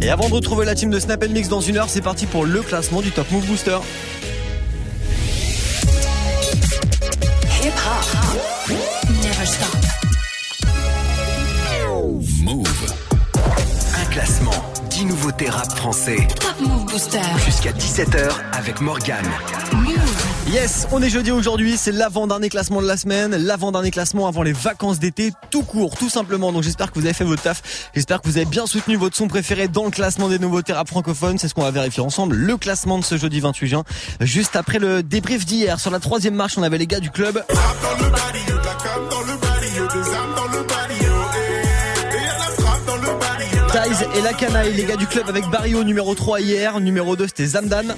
Et avant de retrouver la team de Snap Mix dans une heure, c'est parti pour le classement du Top Move Booster. Hip hop. Never stop. Move. Un classement, 10 nouveautés rap français. Top Move Booster. Jusqu'à 17h avec Morgane. Move. Yes, on est jeudi aujourd'hui, c'est l'avant-dernier classement de la semaine, l'avant-dernier classement avant les vacances d'été, tout court, tout simplement. Donc j'espère que vous avez fait votre taf, j'espère que vous avez bien soutenu votre son préféré dans le classement des nouveautés rap francophones. C'est ce qu'on va vérifier ensemble, le classement de ce jeudi 28 juin. Juste après le débrief d'hier, sur la troisième marche, on avait les gars du club. Taïs et la canaille, les gars du club avec Barrio numéro 3 hier, numéro 2 c'était Zamdan.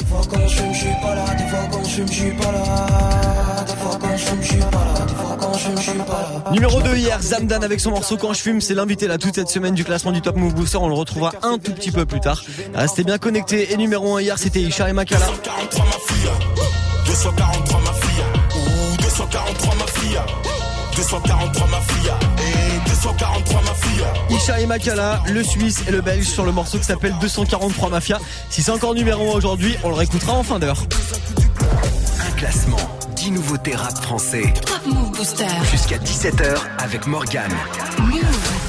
Numéro 2 hier, Zamdan avec son morceau Quand je fume, c'est l'invité là toute cette semaine du classement du Top Move Booster, on le retrouvera un tout petit peu plus tard. Restez bien connectés et numéro 1 hier c'était Isha et Makala. 243 ma fille, 243 ma fille, ouh, 243 ma fille, 243 ma fille, 243 ma fille. Isha et Makala, le Suisse et le Belge sur le morceau qui s'appelle 243 Mafia. Si c'est encore numéro 1 aujourd'hui, on le réécoutera en fin d'heure. Un classement, 10 nouveautés rap français. Top Move Booster. Jusqu'à 17h avec Morgane. Move.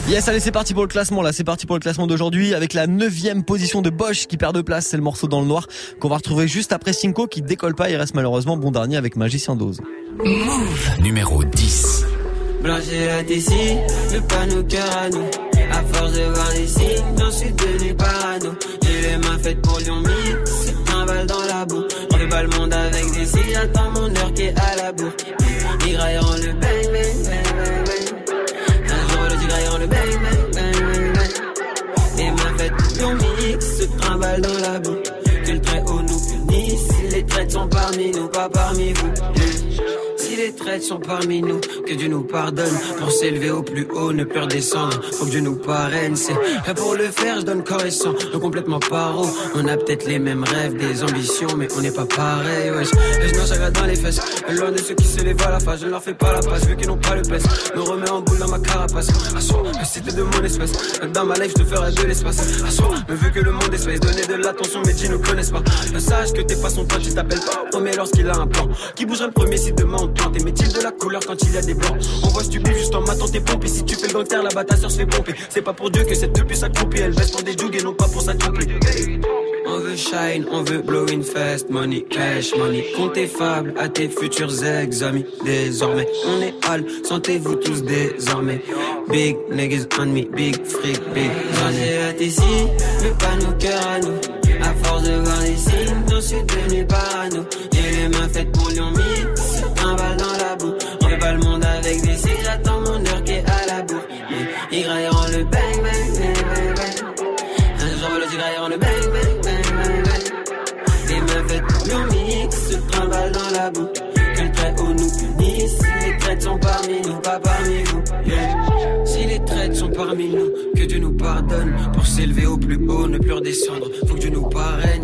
Yes, allez, c'est parti pour le classement. Là, c'est parti pour le classement d'aujourd'hui avec la neuvième position de Bosch qui perd de place. C'est le morceau dans le noir qu'on va retrouver juste après Cinco qui décolle pas. Il reste malheureusement bon dernier avec Magicien Dose. Numéro 10. Blanchir la ici, le panneau cœur à nous. À force de voir des signes, j'en suis devenu parano. J'ai les mains faites pour Lyon Mix, un bal dans la boue. On fait pas le monde avec des signes, j'attends mon heure qui est à la bourre. Ils grailleront le bang bang bang bang bang. Un jour le grailleront le bang bang bang bang bang. Les mains faites pour Lyon Mix, se trimballe dans la boue. Que le très haut nous punisse, les traites sont parmi nous, pas parmi vous. Sont parmi nous, que Dieu nous pardonne. Pour s'élever au plus haut, ne plus redescendre. Faut que Dieu nous parraine. C'est pour le faire, je donne corps et sang. Complètement paro. On a peut-être les mêmes rêves, des ambitions, mais on n'est pas pareil. Wesh, je n'en chagrin dans les fesses. Loin de ceux qui se lèvent à la face, je ne leur fais pas la passe, vu qu'ils n'ont pas le pèse. Me remets en boule dans ma carapace. Assois, c'était de mon espèce. Dans ma life, je te ferai de l'espace. Assois, mais vu que le monde est space, donner de l'attention, mais tu nous connaissent pas. Sache que t'es pas son pote, tu t'appelles pas au premier lorsqu'il a un plan. Qui bougera le premier si demain on te plante De la couleur quand il y a des blancs On voit stupide juste en matant tes pompes si tu fais le gangster là-bas ta soeur se fait pomper C'est pas pour Dieu que cette puce s'accroupit Elle baisse pour des jugs et non pas pour s'accoupler on veut shine, on veut blow in fast, money, cash, money. Comptez fable à tes futurs ex-amis. Désormais, on est hal, sentez-vous tous désormais. Big niggas on me, big freak, big money. J'ai ici, mais pas nos cœurs à nous. À force de voir des signes, j'en suis devenu parano. J'ai les mains faites pour Lyon Que le très haut nous punisse, les traites sont parmi nous, pas parmi vous. Si les traites sont parmi nous, Pour s'élever au plus haut, ne plus redescendre. Faut que Dieu nous parraine.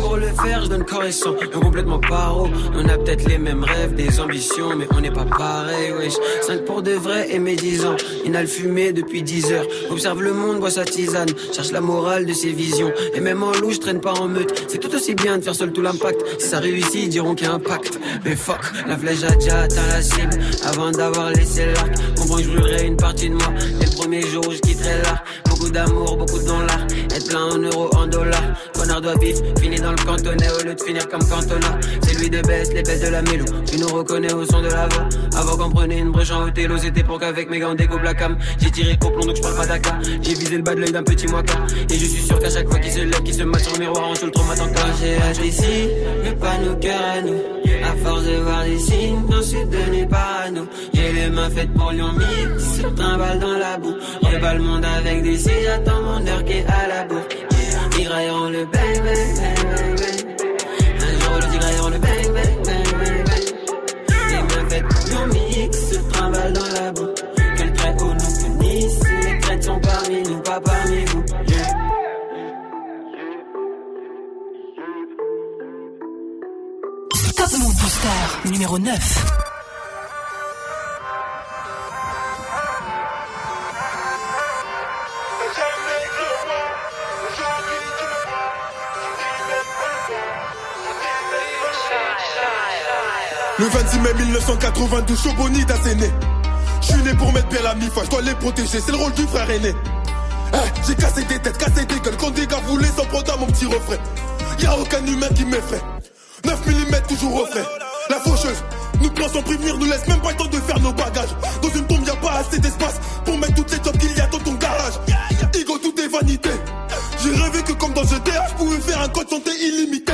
Pour le faire, je donne corps et sang. Complètement paro. On a peut-être les mêmes rêves, des ambitions, mais on n'est pas pareil, wesh. 5 pour de vrai et mes 10 ans. Inhale fumé depuis 10 heures. Observe le monde, boit sa tisane. Cherche la morale de ses visions. Et même en loup, je traîne pas en meute. C'est tout aussi bien de faire seul tout l'impact. Si ça réussit, ils diront qu'il y a un pacte. Mais fuck, la flèche a déjà atteint la cible. Avant d'avoir laissé l'arc, comprends que je brûlerai une partie de moi. Dès le premier jour où je quitterai là. Beaucoup d'amour, beaucoup de dollars. Être plein en euros, en dollars. Connard doit vif, finir dans le cantonnet au lieu de finir comme cantona. C'est lui de baisse, les baisses de la mélo. Tu nous reconnais au son de la voix. Avant qu'on prenait une brèche en hôtel, c'était pour qu'avec mes gants on découpe la cam. J'ai tiré au plomb donc je parle pas d'aka. J'ai visé le bas de l'œil d'un petit moika. Et je suis sûr qu'à chaque fois qu'il se lève, qu'il se match sur le miroir, on se le trauma tant quand j'ai hâte ici, mais pas nos cœurs à nous. À force de voir des signes, j'en suis devenu parano. J'ai les mains faites pour Lyon Mix, se trimballe dans la boue. On pas le monde avec des signes, j'attends mon heure qui est à la bourre. Ils grailleront le bang bang bang bang bang. Un jour le grailleront le bang bang bang bang bang. Les mains faites Lyon Mix, se trimballe dans la boue. Que le très haut nous punisse, les sont parmi nous, pas parmi vous. Yeah. Top Move Booster numéro 9. Le 26 mai 1992, Choboni d'Asséné. Je suis né pour mettre bien la mifa, je dois les protéger, c'est le rôle du frère aîné. Eh, j'ai cassé des têtes, cassé des gueules, quand des gars voulaient s'en prendre à mon petit refrain. Y'a aucun humain qui m'effraie. 9 mm toujours au frais. La faucheuse, nous plans sans prévenir, nous laisse même pas le temps de faire nos bagages. Dans une tombe, y'a pas assez d'espace pour mettre toutes les jobs qu'il y a dans ton garage. Ego, tout est vanité. J'ai rêvé que comme dans GTA, je pouvais faire un code santé illimité.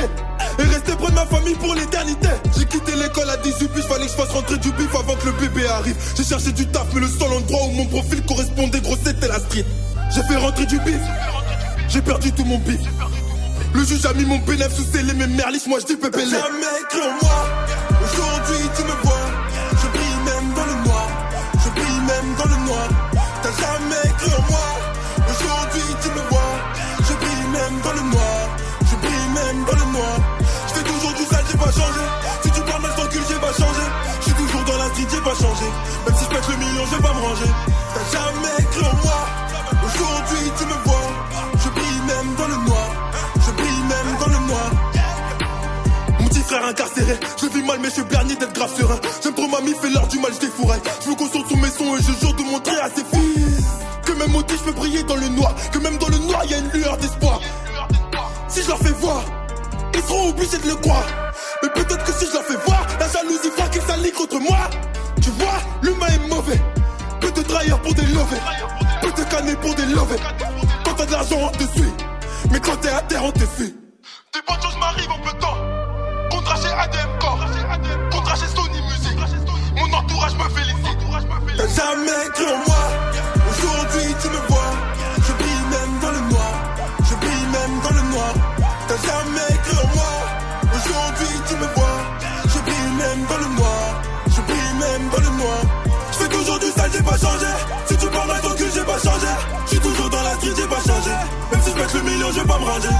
Et rester près de ma famille pour l'éternité. J'ai quitté l'école à 18 puis fallait que je fasse rentrer du bif avant que le bébé arrive. J'ai cherché du taf, mais le seul endroit où mon profil correspondait, gros, c'était la street. J'ai fait rentrer du bif. J'ai perdu tout mon bif. Le juge a mis mon bénéfice sous scellé, mais merlis, moi je dis pépé. Jamais cru en moi. Mais je suis bernier d'être grave serein. J'aime trop mamie, fait l'heure du mal, je défouraille. Je me concentre sur mes sons et je jure de montrer à ses fils que même maudit je peux briller dans le noir, que même dans le noir y a une lueur d'espoir. Si je leur fais voir, ils seront obligés de le croire. Mais peut-être que si je leur fais voir, la jalousie fera qu'ils s'allient contre moi. Tu vois, l'humain est mauvais. Peut te trahir pour des lovés, peut te canner pour des lovés. Quand t'as de l'argent, on te suit. Mais quand t'es à terre, on te fuit. Sony Music. Mon entourage me félicite. T'as jamais cru en moi. Aujourd'hui, tu me vois. Je brille même dans le noir. Je brille même dans le noir. T'as jamais cru en moi. Aujourd'hui, tu me vois. Je brille même dans le noir. Je brille même dans le noir. Je fais toujours du sale, j'ai pas changé. Si tu parles ton cul, j'ai pas changé. Je suis toujours dans la street, j'ai pas changé. Même si je le million, je vais pas me ranger.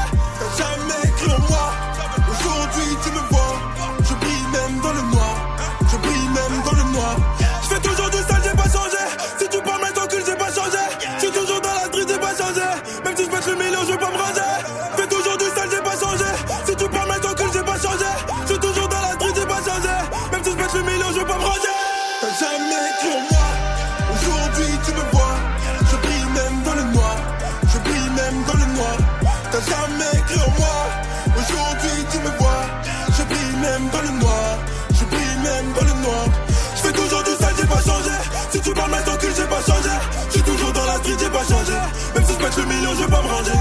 Si tu parles mal ton cul, j'ai pas changé. Je suis toujours dans la street, j'ai pas changé. Même si je pète le million, je vais pas me ranger.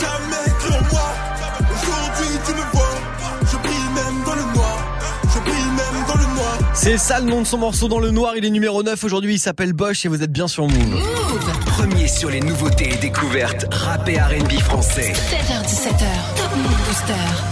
Jamais cru en moi. Aujourd'hui, tu me vois. Je brille même dans le noir. Je brille même dans le noir. C'est ça le nom de son morceau dans le noir, il est numéro 9 aujourd'hui, il s'appelle Bosch et vous êtes bien sur Move. Premier sur les nouveautés et découvertes rap et R&B français. 7h17h, Top Move Booster.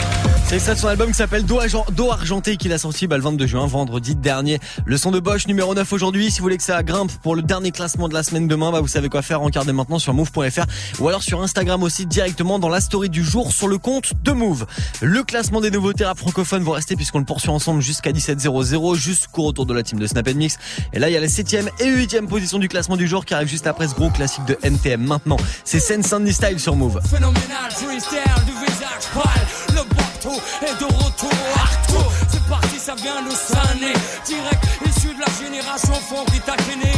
C'est ça son album qui s'appelle Do, Argen- Do Argenté qu'il a sorti bah, le 22 juin, vendredi dernier. Le son de Bosch numéro 9 aujourd'hui. Si vous voulez que ça grimpe pour le dernier classement de la semaine demain, bah, vous savez quoi faire. Regardez maintenant sur move.fr ou alors sur Instagram aussi directement dans la story du jour sur le compte de Move. Le classement des nouveautés rap francophones vont rester puisqu'on le poursuit ensemble jusqu'à 17.00 jusqu'au retour de la team de Snap Mix. Et là, il y a la 7ème et 8ème position du classement du jour qui arrive juste après ce gros classique de NTM. Maintenant, c'est Sen Sandy Style sur Move. Le est de retour, Arto, c'est parti, ça vient de Sané, direct issu de la génération Fonri Takene.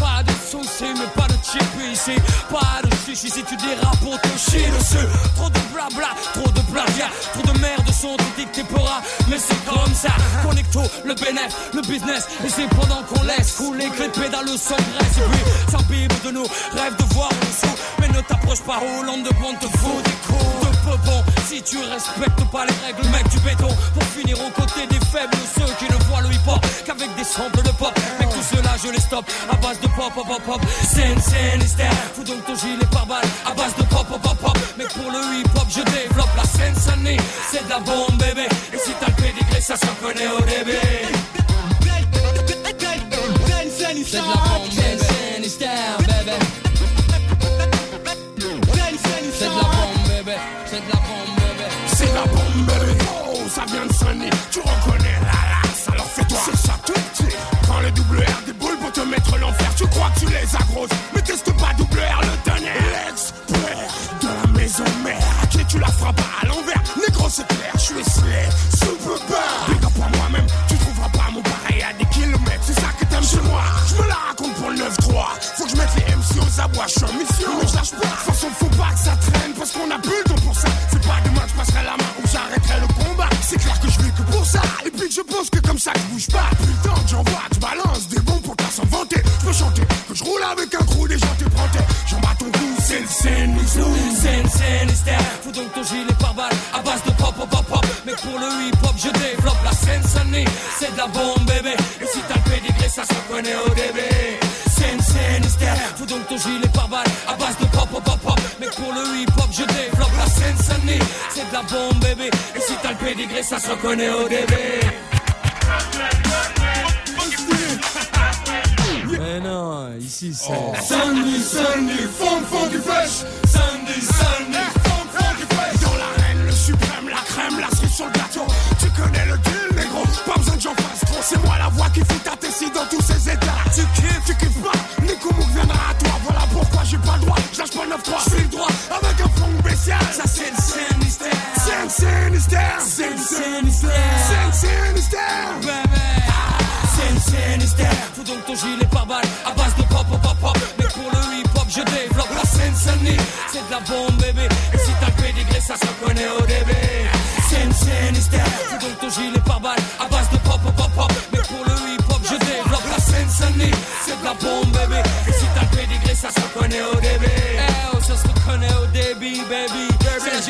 Pas de soucis, mais pas de chip ici, pas de chichi si tu dérapes pour te chier dessus. Trop de blabla, trop de plagiat, trop de merde sont dictés pora, mais c'est comme ça. Connecto, le bénéf, le business, et c'est pendant qu'on laisse couler que les pédales sans graisse. Et puis, s'imbibe de nous, rêve de voir en dessous, mais ne t'approche pas Hollande de bon te fout des coups bon. Si tu respectes pas les règles, mec du béton, pour finir aux côtés des faibles, ceux qui ne voient le hip-hop qu'avec des samples de pop. Mec, tout cela, je les stoppe à base de pop, pop, pop, pop. Scène, scène, fous donc ton gilet par balle à base de pop, pop, pop, pop. Mec, pour le hip-hop, je développe la scène, sonnerie, c'est de la bombe, bébé. Et si t'as le pédigré, ça se reconnaît au début. C'est de la bombe, bébé. C'est de la bombe, bébé. C'est la bombe, bébé. Oh, ça vient de sonner. Tu reconnais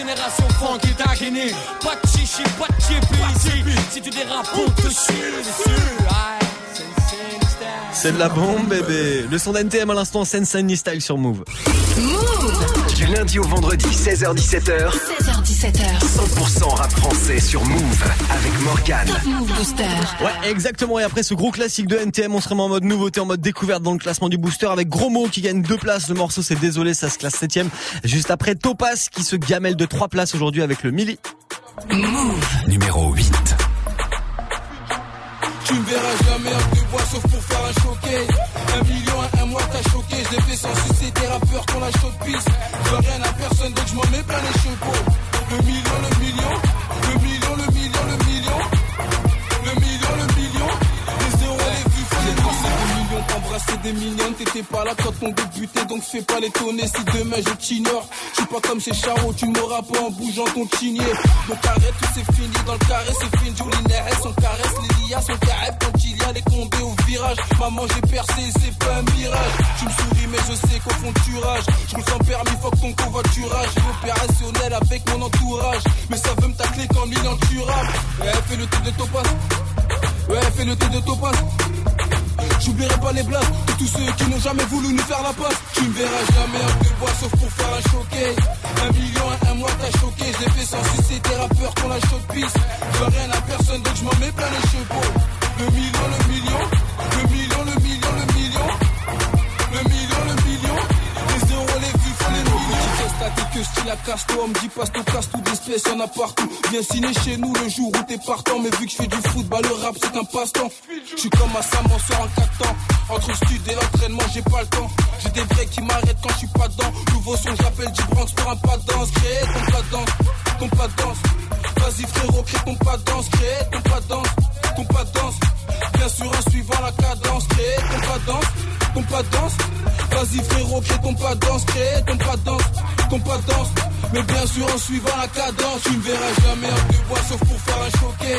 Génération funky taquini. Pas de chichi, pas de chippy ici. Si tu dérapes, on te chie dessus. Aïe, c'est de la bombe, bébé. Le son d'NTM à l'instant, Sense Style sur Move. Du lundi au vendredi, 16h-17h, 16h17h. 100% rap français sur Move avec Move Booster. Ouais, exactement. Et après ce gros classique de NTM, on serait en mode nouveauté, en mode découverte dans le classement du booster avec Gros Mot qui gagne deux places. Le morceau, c'est désolé, ça se classe septième. Juste après Topaz qui se gamelle de trois places aujourd'hui avec le Mili. Numéro 8. Tu me verras jamais en deux bois sauf pour faire un choqué. Un million à un mois t'as choqué, je l'ai fait sans sucer des rappeurs qu'on la piste. Je rien à personne donc je m'en mets plein les chevaux. Le million, le million, millions, t'embrasser des mignonnes, t'étais pas là quand on débutait, donc fais pas l'étonner si demain je t'ignore. Je suis pas comme ces charros, tu m'auras pas en bougeant ton chigné. Donc arrête, tout c'est fini, dans le carré c'est fini, Neres, on caresse les lias, on caresse quand il y a les condés au virage. Maman, j'ai percé, c'est pas un mirage. Tu me souris, mais je sais qu'au fond tu rages. Je me sens permis, faut que ton covoiturage. Opérationnel avec mon entourage. Mais ça veut me tacler quand tu rames. Ouais, fais le tour de topaz. Ouais, fais le tour de topaz. J'oublierai pas les blagues de tous ceux qui n'ont jamais voulu nous faire la passe. Tu me verras jamais en deux bois sauf pour faire un choqué. Un million à un mois t'as choqué. Je l'ai fait sans sucer des rappeurs qu'on la chaude piste. Je rien à personne donc je m'en mets plein les chevaux. Le million, le million, le million, le million. Le million, testes ta que style à casse-toi. On me dit passe tout, casse tout d'espèces, y'en a partout. Viens signer chez nous le jour où t'es partant. Mais vu que je fais du foot, bah le rap c'est un passe-temps. Je suis comme un Sam, on sort en 4 temps. Entre stud et l'entraînement, j'ai pas le temps. J'ai des vrais qui m'arrêtent quand je suis pas dedans. Nouveau son, j'appelle du Bronx pour un pas de danse. Créer ton pas de danse, ton pas de danse. Vas-y frérot, crée ton pas de danse. Créer ton pas de danse, ton pas danse. Bien sûr, en suivant la cadence. Créer ton pas de danse, ton pas de danse. Vas-y frérot, crée ton pas danse. Créer ton pas de danse, ton pas. Mais bien sûr, en suivant la cadence. Tu me verras jamais en deux bois sauf pour faire un choqué.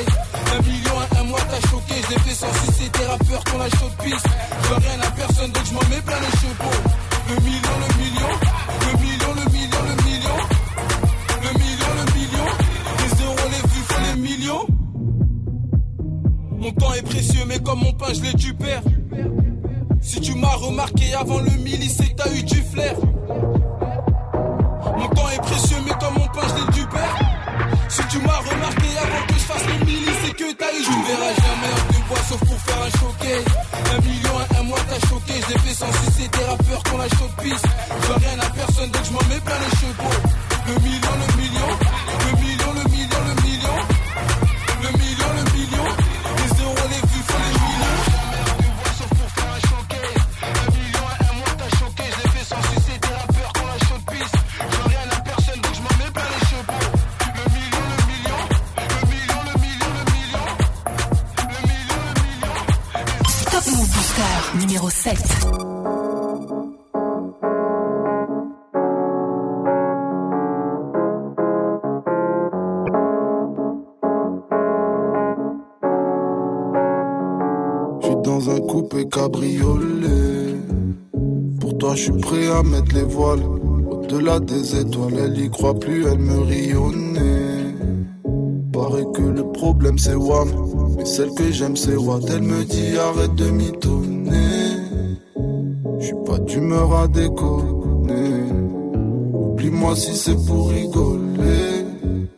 Un million à un mois t'as choqué. Je l'ai fait sans sucer des rappeurs qu'on la chaude piste. Je veux rien à personne donc je m'en mets plein les chevaux. Le million, le million, le million, le million, le million. Le million, le million. Les euros, les vues, faut les millions. Mon temps est précieux, mais comme mon pain, je l'ai du. Si tu m'as remarqué avant le mili, c'est que t'as eu du flair. Verras jamais en deux bois sauf pour faire un choqué. Un million à un mois, t'as choqué. Je l'ai fait sans sucer des rappeurs qu'on la chaude piste. Je rien à Au-delà des étoiles, elle y croit plus, elle me rionnait. Paraît que le problème c'est Wam, mais celle que j'aime c'est Watt. Elle me dit arrête de m'étonner. Je suis pas d'humeur à déconner. Oublie-moi si c'est pour rigoler.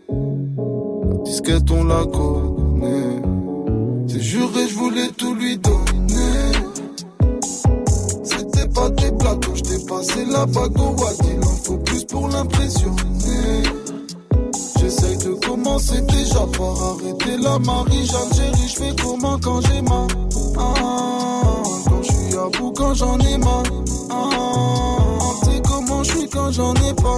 La disquette on la connaît. C'est juré, je voulais tout lui donner. Passé la bague au Watt. Il en faut plus pour l'impressionner. J'essaye de commencer déjà par arrêter la Marie-Jeanne chérie. Je fais comment quand j'ai mal? Ah, Quand je suis à bout, quand j'en ai mal ah, comment je suis quand j'en ai pas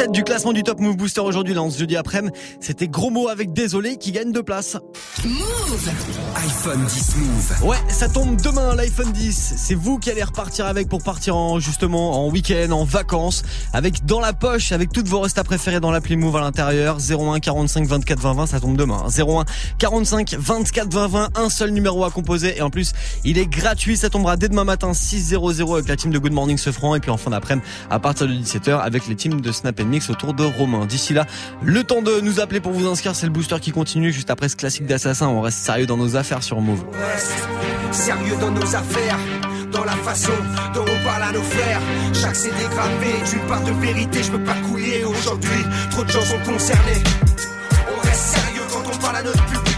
7 du classement du Top Move Booster aujourd'hui, se jeudi après-midi. C'était Gros Mot avec Désolé qui gagne deux places. iPhone 10 Move. Ouais, ça tombe demain, l'iPhone 10. C'est vous qui allez repartir avec pour partir en, justement, en week-end, en vacances, avec dans la poche, avec toutes vos restas préférés dans l'appli Move à l'intérieur. 01 45 24 20 20, ça tombe demain. hein. 01 45 24 20 20, un seul numéro à composer et en plus, il est gratuit. Ça tombera dès demain matin 6 00 avec la team de Good Morning Sefran et puis en fin d'après-midi à partir de 17h avec les teams de Snap Mix autour de Romain. D'ici là, le temps de nous appeler pour vous inscrire, c'est le booster qui continue juste après ce classique d'assassin. On reste sérieux dans nos affaires sur Move. reste sérieux dans nos affaires, dans la façon dont on parle à nos frères. Chaque CD gravé est une part de vérité, je peux pas couiller aujourd'hui. Trop de gens sont concernés. On reste sérieux quand on parle à notre public,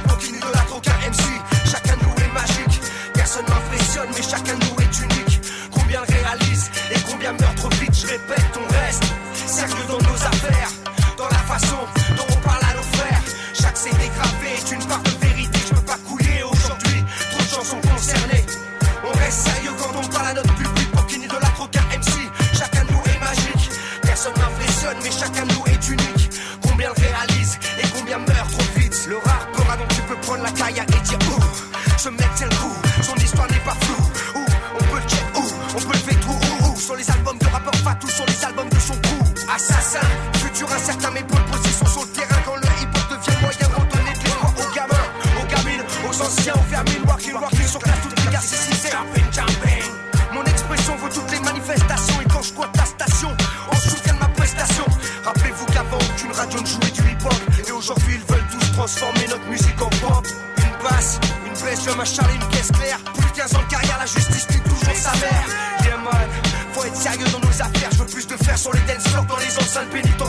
Fatou, sur les albums de son coup. Assassin, futur incertain, mais bonne position sur le terrain quand le hip-hop devient moyen de redonner de l'espoir aux gamins, aux gamines, aux anciens, aux vermines, walking, walking sur classe, toutes les gars, c'est Jumping, jumping. Mon expression vaut toutes les manifestations et quand je squatte la station, on de ma prestation. Rappelez-vous qu'avant aucune radio ne jouait du hip-hop et aujourd'hui ils veulent tous transformer notre musique en pop. Une basse, une baisse, je m'achale une caisse claire. Plus de 15 ans de carrière, la justice sur les dance floors dans les.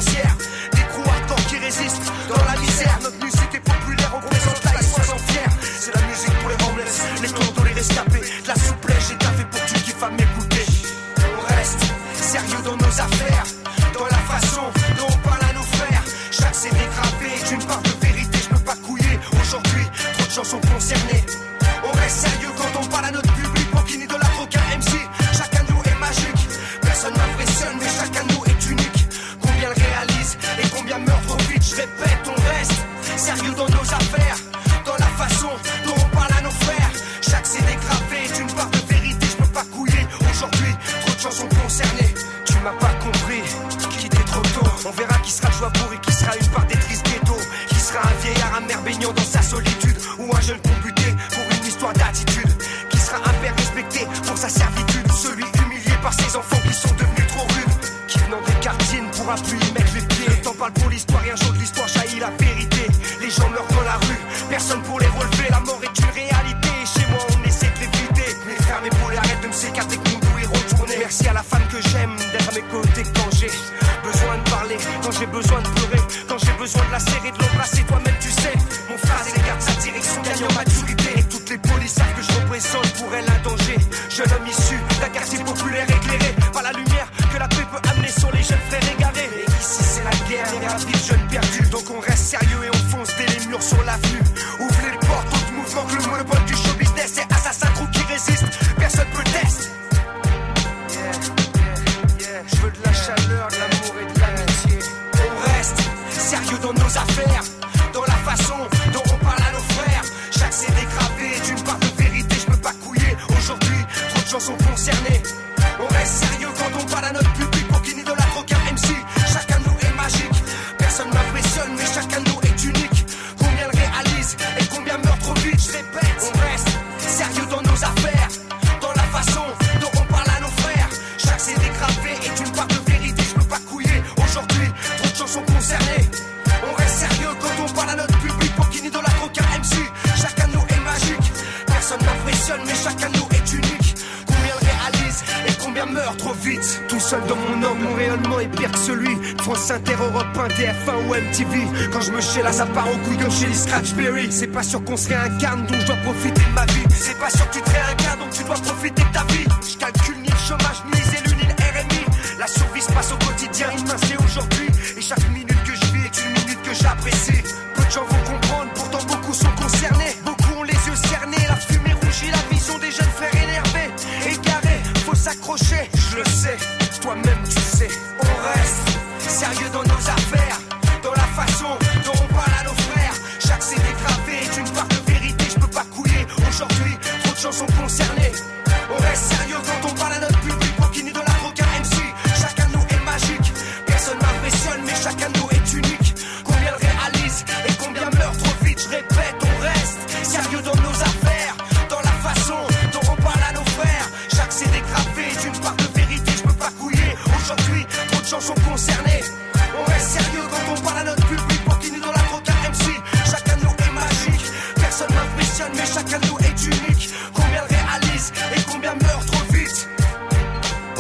pas sûr qu'on se réincarne, donc je dois profiter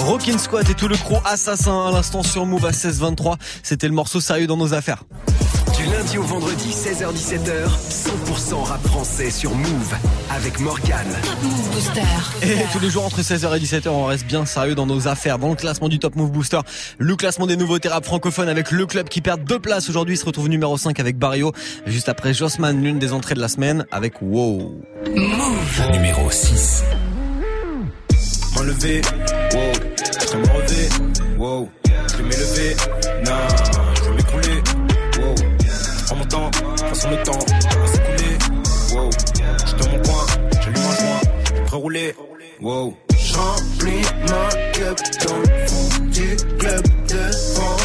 Rockin' Squad et tout le crew assassin à l'instant sur Move à 16-23. C'était le morceau sérieux dans nos affaires. Du lundi au vendredi, 16h-17h, 100% rap français sur Move avec Morgan. Move Booster. Et tous les jours entre 16h et 17h, on reste bien sérieux dans nos affaires, dans le classement du Top Move Booster, le classement des nouveaux rap francophones avec le club qui perd deux places aujourd'hui, se retrouve numéro 5 avec Barrio, juste après Jossman, l'une des entrées de la semaine avec Wow. Move numéro 6 sans me relever. Wow, je vais m'élever. Non, je vais m'écrouler. Wow, prends mon temps, façon le temps va s'écouler. Wow, je dans mon coin, j'allume un joint, prêt rouler. Wow, j'remplis ma cup dans le fond du club de France.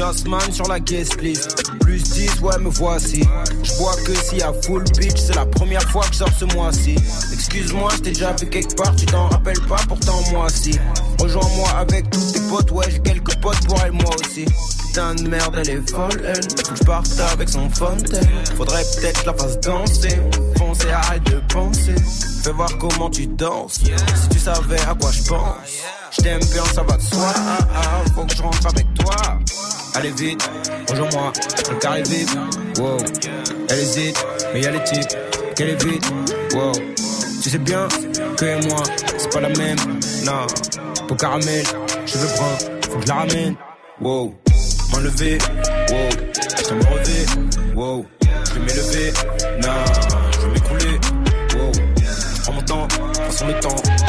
Justman sur la guest list. Plus 10, ouais, me voici. Je vois que si à full pitch, c'est la première fois que je sors ce mois-ci. Excuse-moi, je t'ai déjà vu quelque part, tu t'en rappelles pas, pourtant moi si. Rejoins-moi avec tous tes potes, ouais, j'ai quelques potes pour elle, moi aussi. Putain de merde, elle est folle, elle. Je parte avec son fontaine. Faudrait peut-être la fasse danser. Fonce et arrête de penser. Fais voir comment tu danses. Si tu savais à quoi je pense. Je t'aime bien, ça va de soi. Ah, ah, faut que je rentre avec toi allez vite, rejoins-moi, le carré vide, wow. Elle hésite, mais y'a les types, qu'elle est vite, wow. Tu sais bien que et moi, c'est pas la même, non. Pour caramel, je veux brun, faut que je la ramène, wow. M'enlever, wow. Je me relever, wow. Je vais m'élever, non. Je vais m'écouler, wow. Prends mon temps, prends le temps.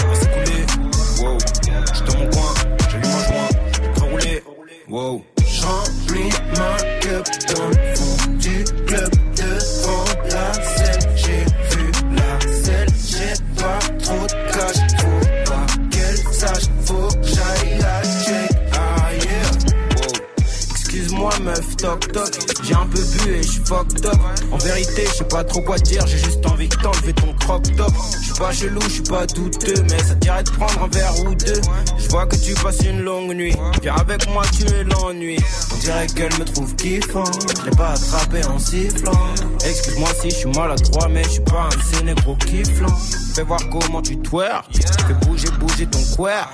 Vérité, je sais pas trop quoi dire, j'ai juste envie de t'enlever ton crop top. Je suis pas chelou, je suis pas douteux, mais ça dirait de prendre un verre ou deux. Je vois que tu passes une longue nuit. Viens avec moi, tu es l'ennui. On dirait qu'elle me trouve kiffant. Je l'ai pas attrapé en sifflant. Excuse-moi si je suis maladroit, mais je suis pas un sénégro kifflant. Fais voir comment tu twerk. Fais bouger, bouger ton queer.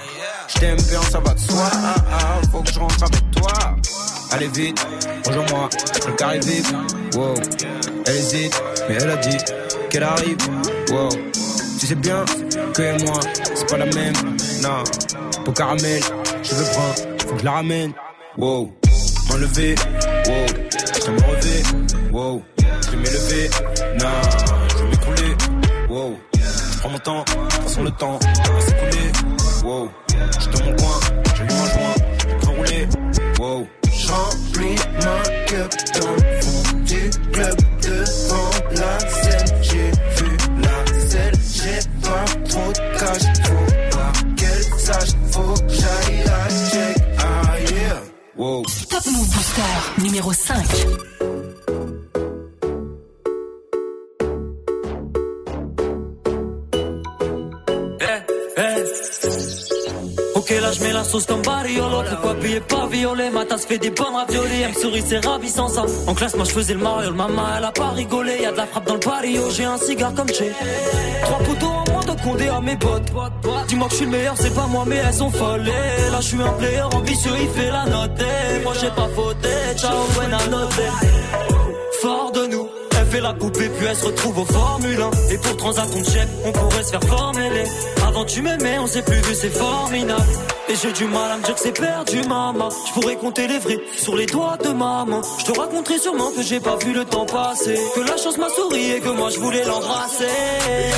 Je t'aime bien, ça va de soi. Ah, ah, faut que je rentre avec toi. Allez vite, rejoins-moi, le carré vite. Wow, hésite, mais elle a dit qu'elle arrive. Wow, tu sais bien que moi, c'est pas la même. Non, pour caramel, je veux prendre, faut que je la ramène. Wow, m'enlever. Wow, je me relever. Wow, je vais m'élever. Non, je vais m'écrouler. Wow, prends mon temps, façon le temps va s'écouler. Wow, je dans mon coin, je lui un joint, je rouler. Wow. Remplis ma cup dans le fond du club la scène. J'ai vu la scène, j'ai pas trop de cash. Faut pas qu'elle sache, faut j'aille la check. Ah. Wow. Top Move Booster numéro 5. Ok là je mets la sauce comme Bariolo Pourquoi payer pas violet? Ma tasse fait des bonnes raviolis Elle me sourit c'est ravissant ça. En classe moi je faisais le mariole Maman elle a pas rigolé. Y'a de la frappe dans le pario J'ai un cigare comme chez Trois poteaux en moins de condé à mes potes. Dis-moi que je suis le meilleur c'est pas moi mais elles sont folles. Là je suis un player ambitieux il fait la note. Moi j'ai pas fauté Ciao buena note Fort de nous fait la poupée puis elle se retrouve au Formule 1 Et pour trans à ton chef on pourrait se faire former. Avant tu m'aimais on s'est plus vu c'est formidable. Et j'ai du mal à me dire que c'est perdu maman. Je pourrais compter les vrais sur les doigts de maman. Je te raconterai sûrement que j'ai pas vu le temps passer. Que la chance m'a souri et que moi je voulais l'embrasser.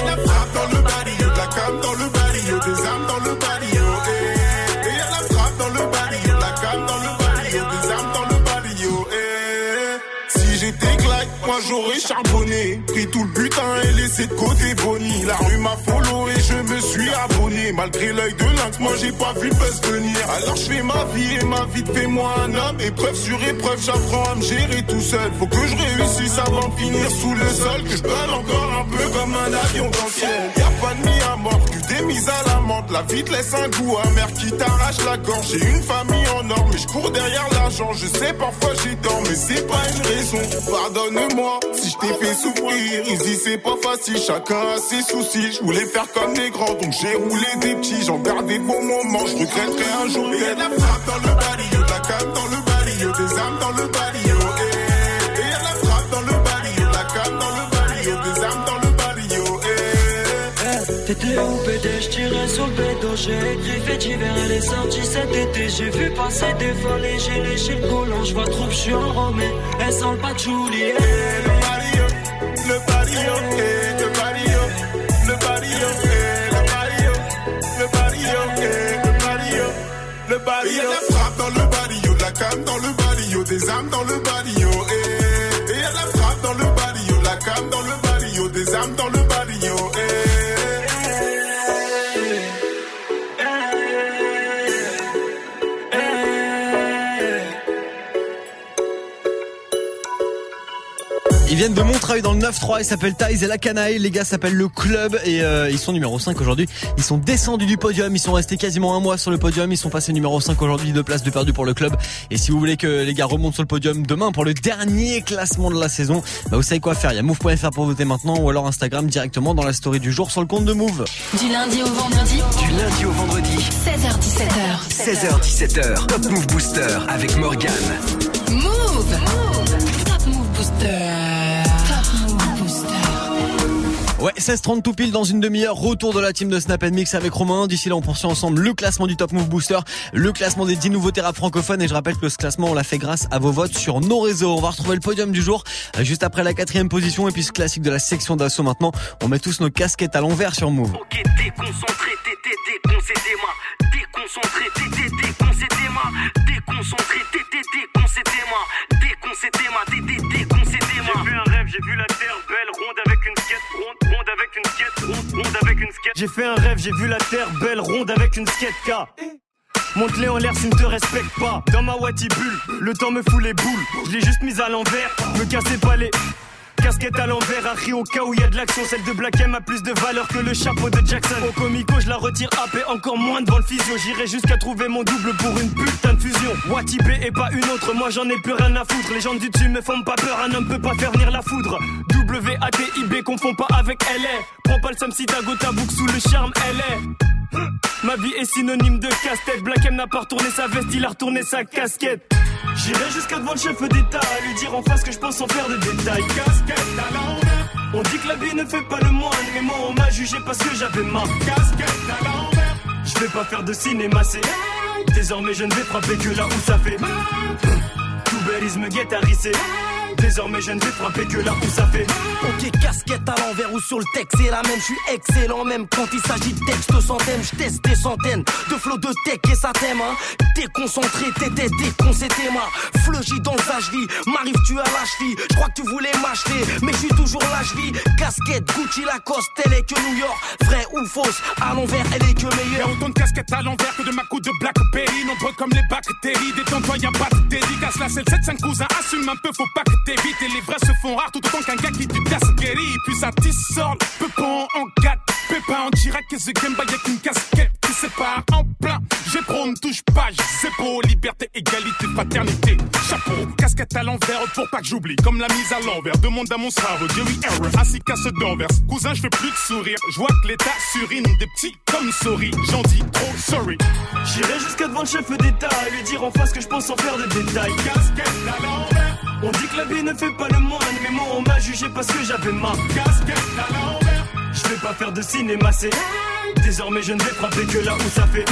La frappe dans le barrio, de la cam dans le barrio, des armes dans le. J'aurais charbonné. Pris tout le butin et laissé de côté Bonnie. La rue m'a follow et je me suis abonné. Malgré l'œil de lynx, moi j'ai pas vu le buzz venir. Alors je fais ma vie et ma vie fait moi un homme. Épreuve sur épreuve, j'apprends à me gérer tout seul. Faut que je réussisse avant de finir sous le sol. Que je donne encore un peu comme un avion dans le ciel. Y'a pas de mis à mort, mises à la menthe. La vie te laisse un goût amer qui t'arrache la gorge. J'ai une famille en or, mais je cours derrière l'argent. Je sais parfois j'ai tort, mais c'est pas une raison. Pardonne-moi si je t'ai fait souffrir. Ici c'est pas facile, chacun a ses soucis. Je voulais faire comme les grands, donc j'ai roulé des petits. J'en garde des bons moments, je regretterai un jour. Et la frappe dans le barrio, sur le bédo J'ai écrit fait d'hiver, elle est sortie cet été. J'ai vu passer des et j'ai léché le collant Je vois trop, je suis enrhumé, elle sent le patchouli Le barrio, le barrio, eh, le barrio, le barrio, eh, le barrio, le barrio, eh, le barrio, le barrio. Y'a la frappe dans le barrio, la cam dans le barrio, des armes dans le barrio. Et y'a la frappe dans le barrio, la cam dans le 9-3, ils s'appellent Thaïs et la Canaille, les gars s'appellent le club et euh, ils sont numéro 5 aujourd'hui. Ils sont descendus du podium, ils sont restés quasiment un mois sur le podium, ils sont passés numéro 5 aujourd'hui, deux places de perdu pour le club. Et si vous voulez que les gars remontent sur le podium demain pour le dernier classement de la saison, bah vous savez quoi faire, il y a move.fr pour voter maintenant ou alors Instagram directement dans la story du jour sur le compte de Move. Du lundi au vendredi, Du lundi au vendredi, 16h17h. 16h17h, Top Move Booster avec Morgane. Move. Top Move Booster. Ouais, 16-30 tout pile dans une demi-heure, retour de la team de Snap Mix avec Romain. D'ici là, on poursuit ensemble le classement du Top Move Booster, le classement des 10 nouveaux rap francophones. Et je rappelle que ce classement, on l'a fait grâce à vos votes sur nos réseaux. On va retrouver le podium du jour, euh, juste après la quatrième position. Et puis ce classique de la section d'assaut maintenant, on met tous nos casquettes à l'envers sur Move. Ok, déconcentré, t'es déconcédé-moi. Déconcentré, t'es déconcédé-moi. Déconcentré, t'es déconcédé-moi. Déconcédé-moi, t'es déconcédé-moi. J'ai vu un rêve, j'ai vu la terre J'ai fait un rêve, j'ai vu la terre belle, ronde avec une skate K. Monte-les en l'air s'ils ne te respectent pas. Dans ma Wati le temps me fout les boules. Je l'ai juste mise à l'envers, me cassez pas les. Casquette à l'envers, à au cas où il y a de l'action. Celle de Black M a plus de valeur que le chapeau de Jackson. Au comico, je la retire AP encore moins devant le physio. J'irai jusqu'à trouver mon double pour une putain de fusion. Wati B et pas une autre, moi j'en ai plus rien à foutre. Les gens du dessus me font pas peur, un homme peut pas faire venir la foudre. W-A-T-I-B, confond pas avec LA. Prends pas le Sam si ta boucle sous le charme, LA. Ma vie est synonyme de casse-tête. Black M n'a pas retourné sa veste, il a retourné sa casquette. J'irai jusqu'à devant le chef d'État à lui dire en face que je pense en faire de détails. Casquette à. On dit que la vie ne fait pas le moine, mais moi on m'a jugé parce que j'avais ma casquette à l'envers. Je vais pas faire de cinéma, c'est Désormais je ne vais frapper que là où ça fait Tout bellisme guette à risser. Désormais je ne vais frapper que là où ça fait. Ok casquette à l'envers ou sur le texte c'est la même Je suis excellent même quand il s'agit de texte sans thème Je teste des centaines de flots de tech et ça t'aime hein. Déconcentré t'étais déconcentré ma Fleugy dans le vie M'arrive tu à la cheville Je crois que tu voulais m'acheter Mais je suis toujours la cheville. Casquette Gucci Lacoste Elle est que New York. Vrai ou fausse À l'envers elle est que meilleure. Y'a autant de casquettes à l'envers que de ma coupe de Blackberry. Nombreux comme les bactéries Détends-toi y'a pas de dédicace. La selle 7 5 cousins Assume un peu faut pas que vite et les vrais se font rares tout autant qu'un gars qui du casse guéri. Puis ça tissort, peu en 4, pépin en direct et ce game y'a qu'une casquette qui sépare en plein. J'ai pro, ne touche pas, c'est beau, liberté, égalité, paternité. Chapeau, casquette à l'envers pour pas que j'oublie. Comme la mise à l'envers, demande à mon cerveau, Jerry Error, assis casse d'envers. Cousin, je fais plus de sourire, je vois que l'état surine des petits comme souris. J'en dis trop sorry. J'irai jusqu'à devant le chef d'État et lui dire en face que je pense en faire des détails. Casquette à l'envers. On dit que la vie ne fait pas le moine, mais moi on m'a jugé parce que j'avais ma casquette à l'envers. Je vais pas faire de cinéma, c'est désormais je ne vais frapper que là où ça fait.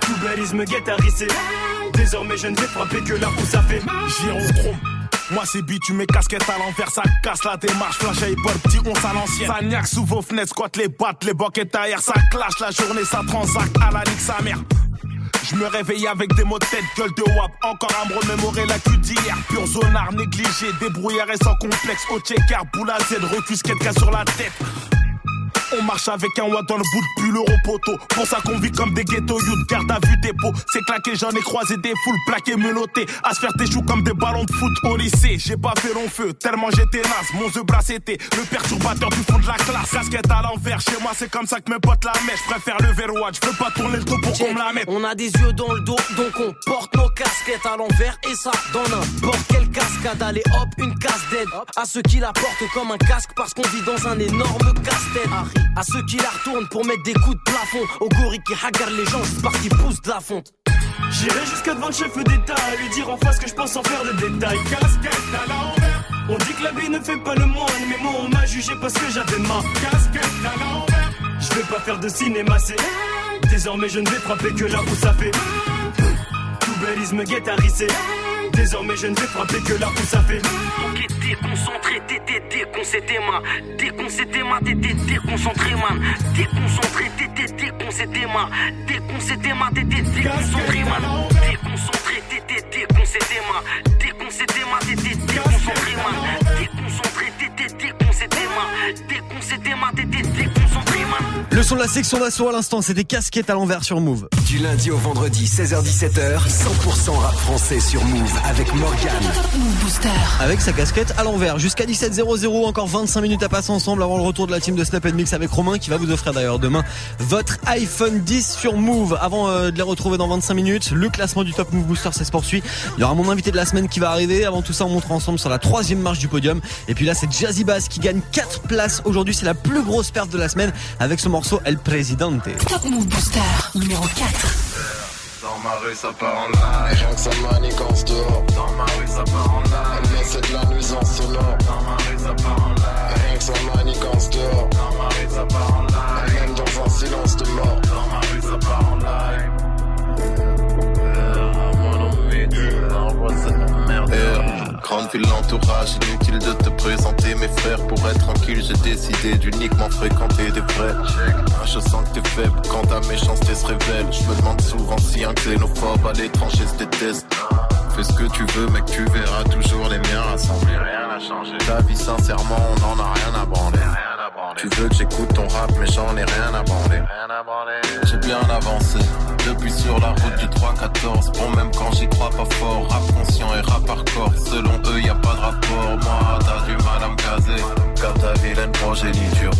Tout bellisme guette à risser. Désormais je ne vais frapper que là où ça fait. Girondrome. Moi c'est beat, tu mets casquette à l'envers, ça casse la démarche, flash hip petit on à l'ancienne. Ça niaque sous vos fenêtres, squat les battes, les boquettes air, ça clash la journée, ça transacte à la nique sa mère. Je me réveille avec des mots de tête, gueule de wap. Encore à me remémorer la cul d'hier. Pur zonard négligé, débrouillard et sans complexe. Au checker, boule à Z, recus, sur la tête. On marche avec un watt dans le bout de pull au poteau. Pour ça qu'on vit comme des ghettos, youth, garde à vue des pots. C'est claqué, j'en ai croisé des foules plaquées, menottées. À se faire tes choux comme des ballons de foot au lycée. J'ai pas fait long feu, tellement j'étais naze. Mon The bras c'était le perturbateur du fond de la classe. Casquette à l'envers, chez moi c'est comme ça que mes potes la mèche. Je préfère le verrouage, je peux pas tourner le dos pour qu'on me la mette. On a des yeux dans le dos, donc on porte nos casquettes à l'envers. Et ça, dans n'importe quelle cascade. Allez hop, une casse d'aide. À ceux qui la portent comme un casque parce qu'on vit dans un énorme casse-tête. À ceux qui la retournent pour mettre des coups de plafond. Au gorille qui hagarde les gens, c'est parce qu'ils poussent de la fonte. J'irai jusqu'à devant le chef d'État à lui dire en face que je pense en faire des détails. Casquette à l'envers. On dit que la vie ne fait pas le moine, mais moi on m'a jugé parce que j'avais ma casquette à l'envers. Je vais pas faire de cinéma, c'est désormais je ne vais frapper que là où ça fait. Tout bellisme guette à risser. Désormais je ne vais frapper que là où ça. Ok, déconcentré, t'étais déconcentré, man. Déconcentré, man, t'étais déconcentré, man. Déconcentré, t'étais déconcentré, man. Déconcentré, man, t'étais déconcentré, man. Déconcentré, t'étais déconcentré, man. Déconcentré, t'étais déconcentré, man. Déconcentré, t'étais déconcentré, man. Déconcentré, t'étais déconcentré. Le son de la section d'assaut à l'instant, c'était casquette à l'envers sur Move. Du lundi au vendredi, 16h17h, 100% rap français sur Move avec Morgan. Move Booster. Avec sa casquette à l'envers. Jusqu'à 17h00, encore 25 minutes à passer ensemble avant le retour de la team de Snap Mix avec Romain qui va vous offrir d'ailleurs demain votre iPhone 10 sur Move. Avant euh, de les retrouver dans 25 minutes, le classement du Top Move Booster, ça se poursuit. Il y aura mon invité de la semaine qui va arriver. Avant tout ça, on montre ensemble sur la troisième marche du podium. Et puis là, c'est Jazzy Bass qui gagne 4 places. Aujourd'hui, c'est la plus grosse perte de la semaine avec ce morceau El Presidente. Top Move Booster numéro 4. Dans ma rue ça part en live. Rien que ça manigance dehors. Dans ma rue ça part en live. Elle laisse de la nuisance sonore Dans ma rue ça part en live. Rien que ça manigance dehors. Dans ma rue ça part en live. Même dans un silence de mort Grande ville, l'entourage, inutile de te présenter. Mes frères Pour être tranquille, j'ai décidé d'uniquement fréquenter des vrais. Je sens que t'es faible quand ta méchanceté se révèle. Je me demande souvent si un xénophobe à l'étranger se déteste. Fais ce que tu veux mec, tu verras toujours les miens rassemblés Rien n'a changé. Ta vie sincèrement, on en a rien à branler Tu veux que j'écoute ton rap, mais j'en ai rien à branler. J'ai bien avancé, depuis sur la route du 3-14. Bon, même quand j'y crois pas fort, rap conscient et rap hardcore. Selon eux, y a pas de rapport. Moi, t'as du mal à me gazer, comme ta vilaine progéniture.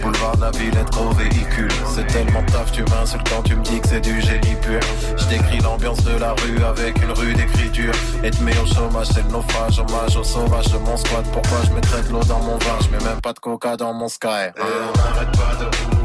Boulevard de la Villette, gros véhicule. C'est tellement taf, tu m'insultes quand tu me dis que c'est du génie pur. Je décris l'ambiance de la rue avec une rue d'écriture. Et te au chômage, c'est le naufrage. Hommage au sauvage de mon squat. Pourquoi je mettrais de l'eau dans mon vin? Je mets même pas de coca dans mon sky. On pas de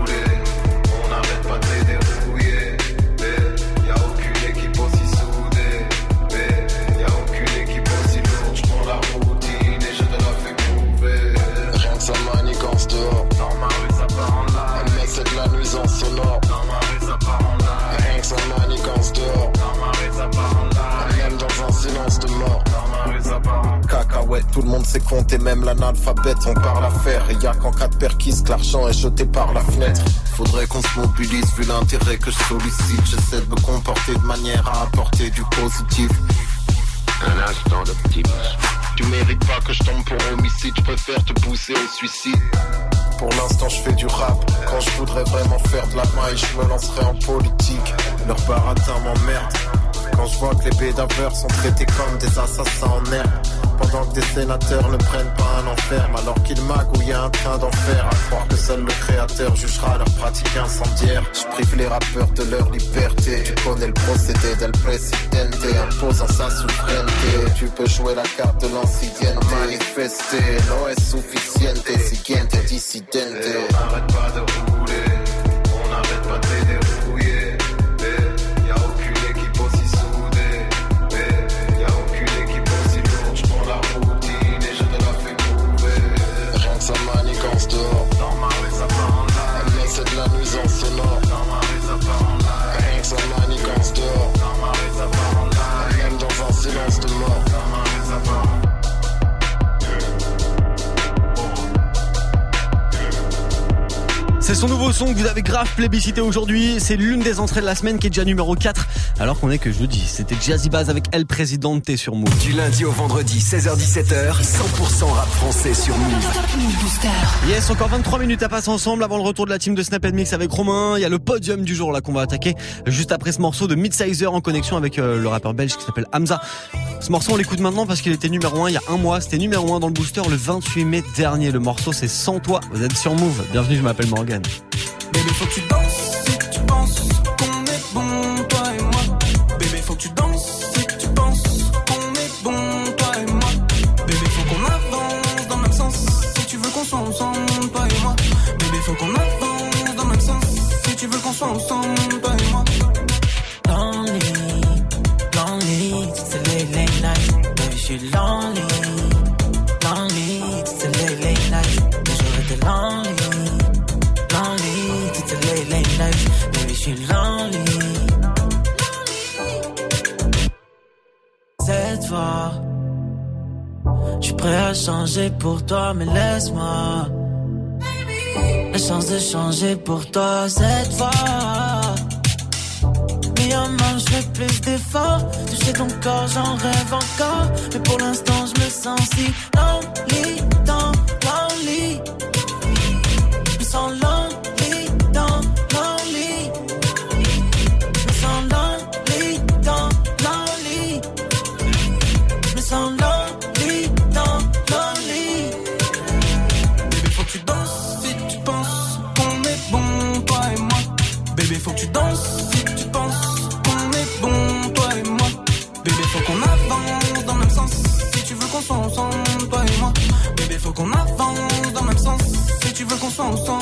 tout le monde sait compter, même l'analphabète, on parle à faire. Et y a qu'en cas de perquise que l'argent est jeté par la fenêtre. Faudrait qu'on se mobilise vu l'intérêt que je sollicite. J'essaie de me comporter de manière à apporter du positif. Un instant d'optimisme. Tu mérites pas que je tombe pour homicide, je préfère te pousser au suicide. Pour l'instant, je fais du rap. Quand je voudrais vraiment faire de la maille, je me lancerai en politique. Leur baratin m'emmerde. Quand je vois que les bédaveurs sont traités comme des assassins en herbe. Pendant que des sénateurs ne prennent pas un enferme, alors qu'ils magouillent un train d'enfer. À croire que seul le créateur jugera leur pratique incendiaire. Je prive les rappeurs de leur liberté. Tu connais le procédé del presidente, imposant sa souveraineté. Tu peux jouer la carte de l'ancienneté. Manifester, no es suficiente. Siguiente dissidente. on n'arrête pas de rouler. Son nouveau son que vous avez grave plébiscité aujourd'hui. C'est l'une des entrées de la semaine qui est déjà numéro 4. Alors qu'on est que jeudi. C'était Jazzy Baz avec El Presidente sur Move. Du lundi au vendredi, 16h-17h, 100% rap français sur Move. Yes, encore 23 minutes à passer ensemble avant le retour de la team de Snap Mix avec Romain. Il y a le podium du jour là qu'on va attaquer juste après ce morceau de Midsizer en connexion avec euh, le rappeur belge qui s'appelle Hamza. Ce morceau on l'écoute maintenant parce qu'il était numéro 1 il y a un mois. C'était numéro 1 dans le booster le 28 mai dernier. Le morceau c'est Sans toi. Vous êtes sur Move. Bienvenue, je m'appelle Morgan. Faut que tu danses prêt à changer pour toi, mais laisse-moi la chance de changer pour toi cette fois. Mais en main, je fais plus d'efforts. Toucher ton corps, j'en rêve encore. Mais pour l'instant, je me sens si lonely tu veux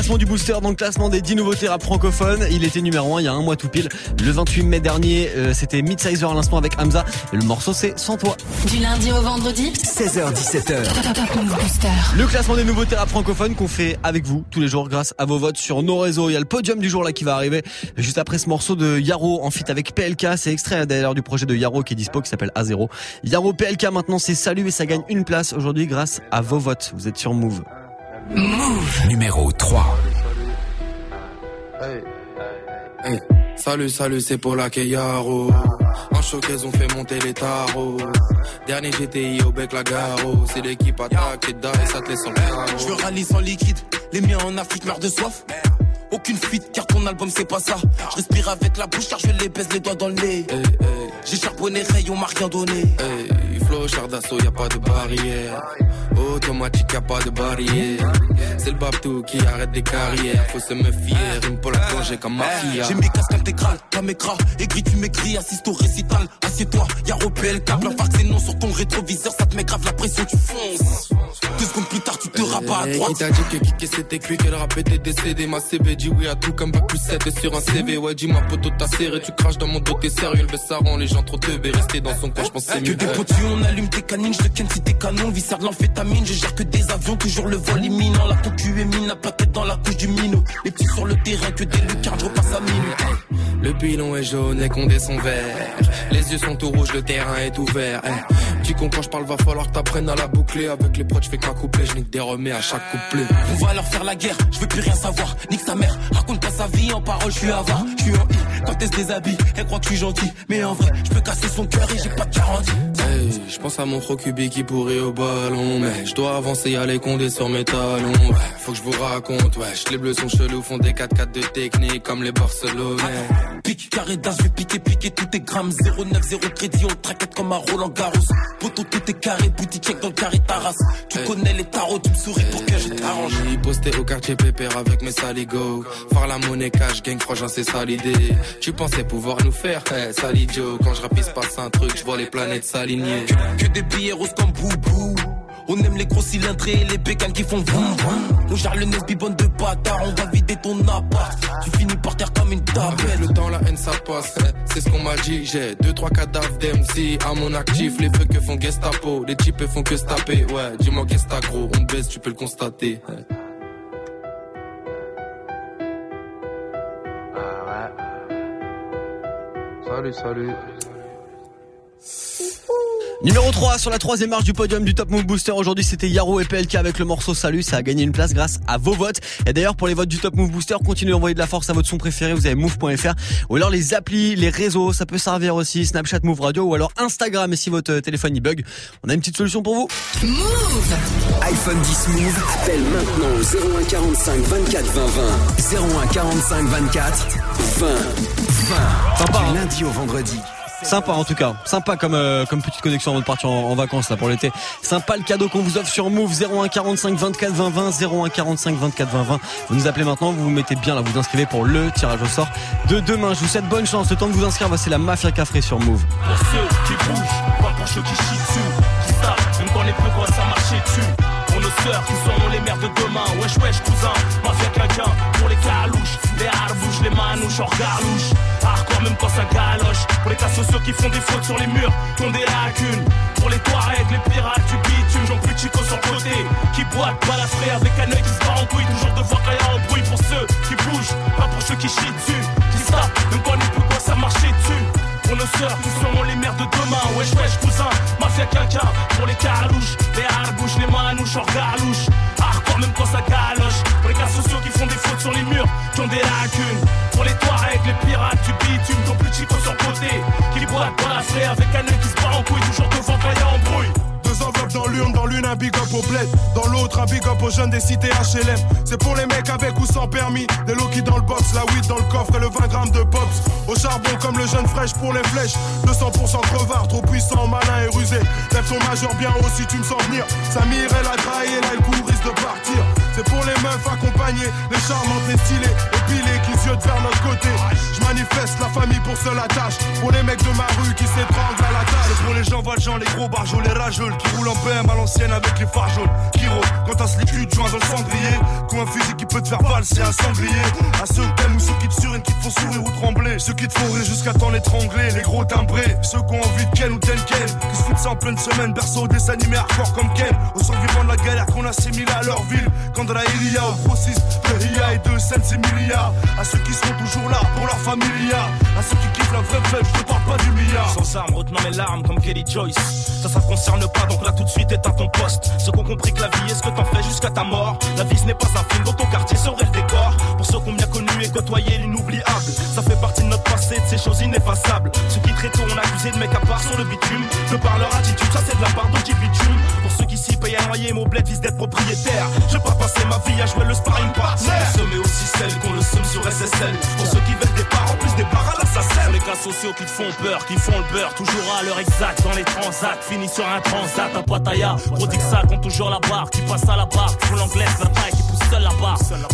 classement du booster, dans le classement des 10 nouveautés rap francophones. Il était numéro 1 il y a un mois tout pile. Le 28 mai dernier, euh, c'était Midsizer à l'instant avec Hamza. Et le morceau c'est Sans toi. Du lundi au vendredi 16h17h. Top Move Booster. Le classement des nouveautés rap francophones qu'on fait avec vous tous les jours grâce à vos votes sur nos réseaux. Il y a le podium du jour là qui va arriver juste après ce morceau de Yaro en fit avec PLK. C'est extrait d'ailleurs du projet de Yaro qui est dispo qui s'appelle A0. Yaro PLK maintenant c'est salut et ça gagne une place aujourd'hui grâce à vos votes. Vous êtes sur Move. Move. Numéro 3. Hey, salut, salut, c'est pour la Keyaro. En showcase, on fait monter les tarots. Dernier GTI au bec, la garo. C'est l'équipe attaque et die, ça te laisse en. Je veux rallye sans liquide, les miens en Afrique meurent de soif. Aucune fuite car ton album c'est pas ça. Je respire avec la bouche car je les baisse les doigts dans le nez. J'ai charbonné, rayon m'a rien donné. Hey, flow, char d'assaut, y a pas de barrière. Automatique, y a pas de barrière. C'est le babtou qui arrête des carrières. Faut se méfier, rime pour la plonger comme mafia. J'ai mes casques intégrales, ta m'écras, aigri tu m'écris, assiste au récital. Assieds-toi, y'a repé le câble, un c'est non sur ton rétroviseur, ça te met grave la pression, tu fonces. Deux secondes plus tard, tu te rabats à Hey, droite. T'a dit que kicker c'était cuit, que le rap était décédé? Ma CB dit oui à tout comme bac plus 7 sur un CV Ouais dis-moi poteau t'as serré, tu craches dans mon dos, t'es sérieux Le rend les gens trop teubés, rester dans son coin, je pense que c'est Que mieux des potus, on allume tes canines, je te ken si t'es canon, viscère de l'amphétamine, je gère que des avions, toujours le vol imminent, la concu est mine, la plaquette dans la couche du minot, les petits sur le terrain, que des lucarnes, je repasse à minuit. Le pilon est jaune, les condés sont verts Les yeux sont tout rouges, le terrain est ouvert eh. Tu comprends je parle, va falloir que t'apprennes à la boucler Avec les proches, je fais qu'un couplet, je nique des remets à chaque couplet On va leur faire la guerre, je veux plus rien savoir. Nique sa mère, raconte pas sa vie en parole, je suis avare, je suis en I. Quand elle se déshabille, elle croit que je suis gentil. Mais en vrai, je peux casser son cœur et j'ai pas de garantie. Hey, je pense à mon Rocubi qui pourrait au ballon Mais je dois avancer, y'a les condés sur mes talons Ouais, faut que je vous raconte, ouais Les bleus sont chelous, font des 4-4 de technique Comme les Barcelonais Pique, carré d'as, je vais piquer, piquer tous tes grammes. 0,9, 0 crédit, on traquette comme un Roland Garros. Poto, tout est carré, boutique check dans le carré Taras. Tu connais les tarots, tu me souris pour que je t'arrange. J'ai posté au quartier pépère avec mes saligots Faire la monnaie cash, gang franchement c'est ça l'idée Tu pensais pouvoir nous faire, hey, salidio Quand je rapisse passe un truc, je vois les planètes s'aligner Que des billets roses comme boubou. On aime les gros cylindrés et les bécanes qui font vroom. On gère le nez bibonne de bâtard, on va vider ton appart. Tu finis par terre comme une table. Le temps, la haine, ça passe, eh, c'est ce qu'on m'a dit. J'ai deux, trois cadavres d'MC à mon actif. Les feux que font Gestapo, les types font que se taper. Ouais, dis-moi t'as gros, on baisse, tu peux le constater. Salut, salut. Numéro 3 sur la troisième marche du podium du Top Move Booster. Aujourd'hui, c'était Yaro et PLK avec le morceau Salut. Ça a gagné une place grâce à vos votes. Et d'ailleurs, pour les votes du Top Move Booster, continuez à envoyer de la force à votre son préféré. Vous avez move.fr ou alors les applis, les réseaux. Ça peut servir aussi. Snapchat, Move Radio ou alors Instagram. Et si votre téléphone y bug, on a une petite solution pour vous. Move iPhone 10 Move, appelle maintenant au 01 45 24 20 20. 01 45 24 20 20. Sympa, Du lundi au vendredi. Sympa en tout cas, sympa comme euh, comme petite connexion avant de partir en, en vacances là pour l'été. Sympa le cadeau qu'on vous offre sur Move 01 45 24 20 20 01 45 24 20 20. Vous nous appelez maintenant, vous vous mettez bien là, vous vous inscrivez pour le tirage au sort de demain. Je vous souhaite bonne chance. Le temps de vous inscrire, bah, c'est la mafia café sur Move. Pour ceux qui bougent, pas pour ceux qui chient dessus. Qui savent, même quand les peu quoi ça marchait dessus. Pour nos sœurs qui seront les mères de demain. Wesh, wesh, cousin, mafia quelqu'un. Pour les les les manouches, hors garlouche. Hardcore même quand ça galoche. Pour les cas sociaux qui font des fautes sur les murs, qui ont des lacunes. Pour les Touaregs, les pirates du bitume, Jean plus Chico sur le côté. Qui boitent, balafré avec un œil qui se barre en couille. Toujours devant quand y a un bruit pour ceux qui bougent, pas pour ceux qui chient dessus. Qui savent, même quand les peu quoi ça marchait dessus. Pour nos sœurs qui seront les mères de demain. Wesh wesh cousin, mafia quelqu'un Pour les carouches, les harbouches, les manouches hors garlouche Hardcore même quand ça galoche. Pour les cas sociaux qui font des fautes sur les murs Qui ont des lacunes. Pour les Touaregs, les pirates du bitume Ton plus chico sur côté Qui boite dans la frais avec un œil qui se bat en couille Toujours devant quand y a embrouille Dans l'urne, dans l'une un big up au bled, dans l'autre un big up aux jeunes des cités HLM. C'est pour les mecs avec ou sans permis, des qui dans le box, la weed dans le coffre et le 20 grammes de pops. Au charbon comme le jeune fraîche pour les flèches, 200% crevard, trop puissant, malin et rusé. Lève ton majeur bien haut si tu me sens venir. Samir, elle a trahi et là le coup risque de partir. C'est pour les meufs accompagnées, les charmantes, les stylées, épilées qui ziotent vers notre côté. Je manifeste la famille pour seule attache, pour les mecs de ma rue qui s'étranglent à la tâche. Pour les gens Valjean, les gros barjols, les rageuls qui roulent en à l'ancienne avec les phares jaunes. Rôdent quand t'as ce liquide joint dans le cendrier. Ou un fusil qui peut te faire valser un sanglier. À ceux que t'aimes ou ceux qui te surinent, qui te font sourire ou trembler. Ceux qui te font rire jusqu'à temps l'étrangler. Les gros timbrés, ceux qui ont envie de Ken ou Ken Qui se foutent ça en pleine semaine, berceau des animés hardcore comme Ken. Au survivants de la galère qu'on assimile à leur ville. Quand de la Ilia au grossiste, de Ria et de Sensimilia. À ceux qui seront toujours là pour leur familia. À ceux qui kiffent la vraie fête, je te parle pas du milliard. Sans armes, retenant mes larmes comme Kelly Joyce. Ça, ça concerne pas, donc là tout de suite éteins ton poste. Ceux qui ont compris que la vie est ce que t'en fais jusqu'à ta mort. La vie ce n'est pas un film dans ton quartier serait le décor. Pour ceux qui ont bien connu et côtoyé l'inoubliable. Ça fait partie de notre passé, de ces choses ineffaçables. Ceux qui très tôt ont accusé de mecs à part sur le bitume. De par leur attitude, ça c'est de la part Bitume. Pour ceux qui s'y payent à noyer, mon bled vise d'être propriétaire. Je vais pas passer ma vie à jouer le sparring partner. Ce mais aussi celle qu'on le somme sur SSL. Pour ceux qui veulent des parts, en plus des parts à l'assassin. Les cas sociaux qui te font peur, qui font le beurre. Toujours à l'heure exacte dans les transats. Fini sur un transat à Pattaya. Prodigue ça compte toujours la barre. Tu passes à la barre, tu l'anglaise, la taille qui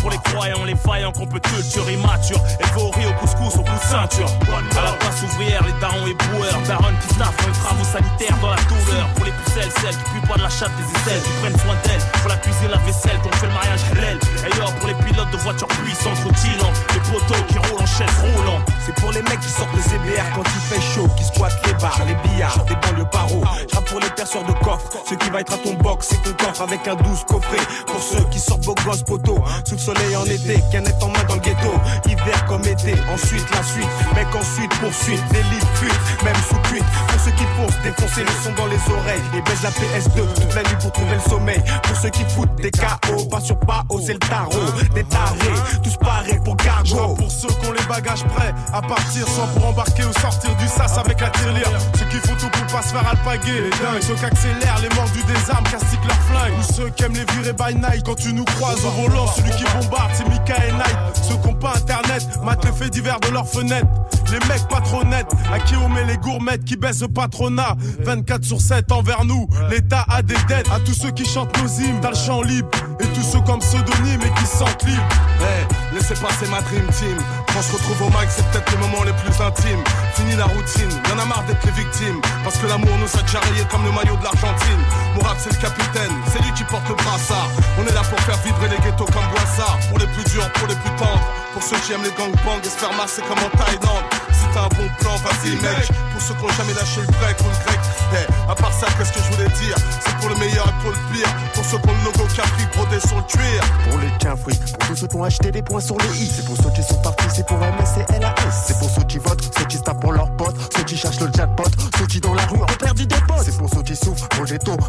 Pour les croyants, les faillants qu'on peut culture immature. Au riz, au couscous, au coup de ceinture. À la place ouvrière, les darons et boueurs. Daron qui staffent les travaux sanitaires dans la douleur. Pour les pucelles, celles qui puent pas de la chatte des aisselles, qui prennent soin d'elles. Pour la cuisine, la vaisselle, qu'on fait le mariage halal. Et yo, pour les pilotes de voitures puissantes, routillant. Les poteaux qui roulent en chaise roulant. C'est pour les mecs qui sortent le CBR quand il fait chaud, qui squattent les bars, les billards, des banlieues paro. J'rappe pour les perceurs de coffre, ceux qui va être à ton box, c'est ton coffre avec un douce coffret. Pour ceux qui sortent beaux gosses sous le soleil en été, canette en main dans le ghetto, hiver comme été, ensuite la suite, mec ensuite poursuite, délit fuite, même sous cuite. Pour ceux qui foncent, défoncer le son dans les oreilles, et baise la PS2 toute la nuit pour trouver le sommeil. Pour ceux qui foutent des KO, pas sur pas c'est le tarot, des tarés, tous parés pour cargo. Pour ceux qui ont les bagages prêts à partir sans pour embarquer ou sortir du sas avec la tirelire. Ceux qui font tout pour pas se faire alpaguer, les dingues. Ceux qui accélèrent les mordus des armes, castiquent leur flingue. Ou ceux qui aiment les virer by night quand tu nous croises au volant. Celui qui bombarde, c'est Mika et Night. Ceux qui ont pas internet, matent les faits divers de leurs fenêtres. Les mecs pas trop nets, à qui on met les gourmettes qui baissent le patronat. 24 sur 7 envers nous, l'État a des dettes. À tous ceux qui chantent nos hymnes, dans le champ libre. Et tous ceux comme pseudonyme et qui se sentent libres. Hey, laissez passer ma dream team. Quand je retrouve au mic, c'est peut-être les moments les plus intimes. Fini la routine, y'en a marre d'être les victimes. Parce que l'amour nous a déjà rayé comme le maillot de l'Argentine. Mourad, c'est le capitaine, c'est lui qui porte le brassard. On est là pour faire vibrer les ghettos comme Boissard. Pour les plus durs, pour les plus tendres. Pour ceux qui aiment les gangbangs et se faire masser comme en Thaïlande. Si t'as un bon plan, vas-y mec. Pour ceux qui ont jamais lâché le break ou le grec. Hey, à part ça, qu'est-ce que je voulais dire? C'est pour le meilleur et pour le pire. Pour ceux qui ont le logo Capri brodé sur le cuir. Pour les tiens-fruits, pour tous ceux qui ont acheté des points C'est pour ceux qui sont partis, c'est pour MS et LAS. C'est pour ceux qui votent, ceux qui se tapent pour leurs potes, ceux qui cherchent le jackpot, ceux qui dans la rue ont perdu des potes. C'est pour ceux qui souffrent, pour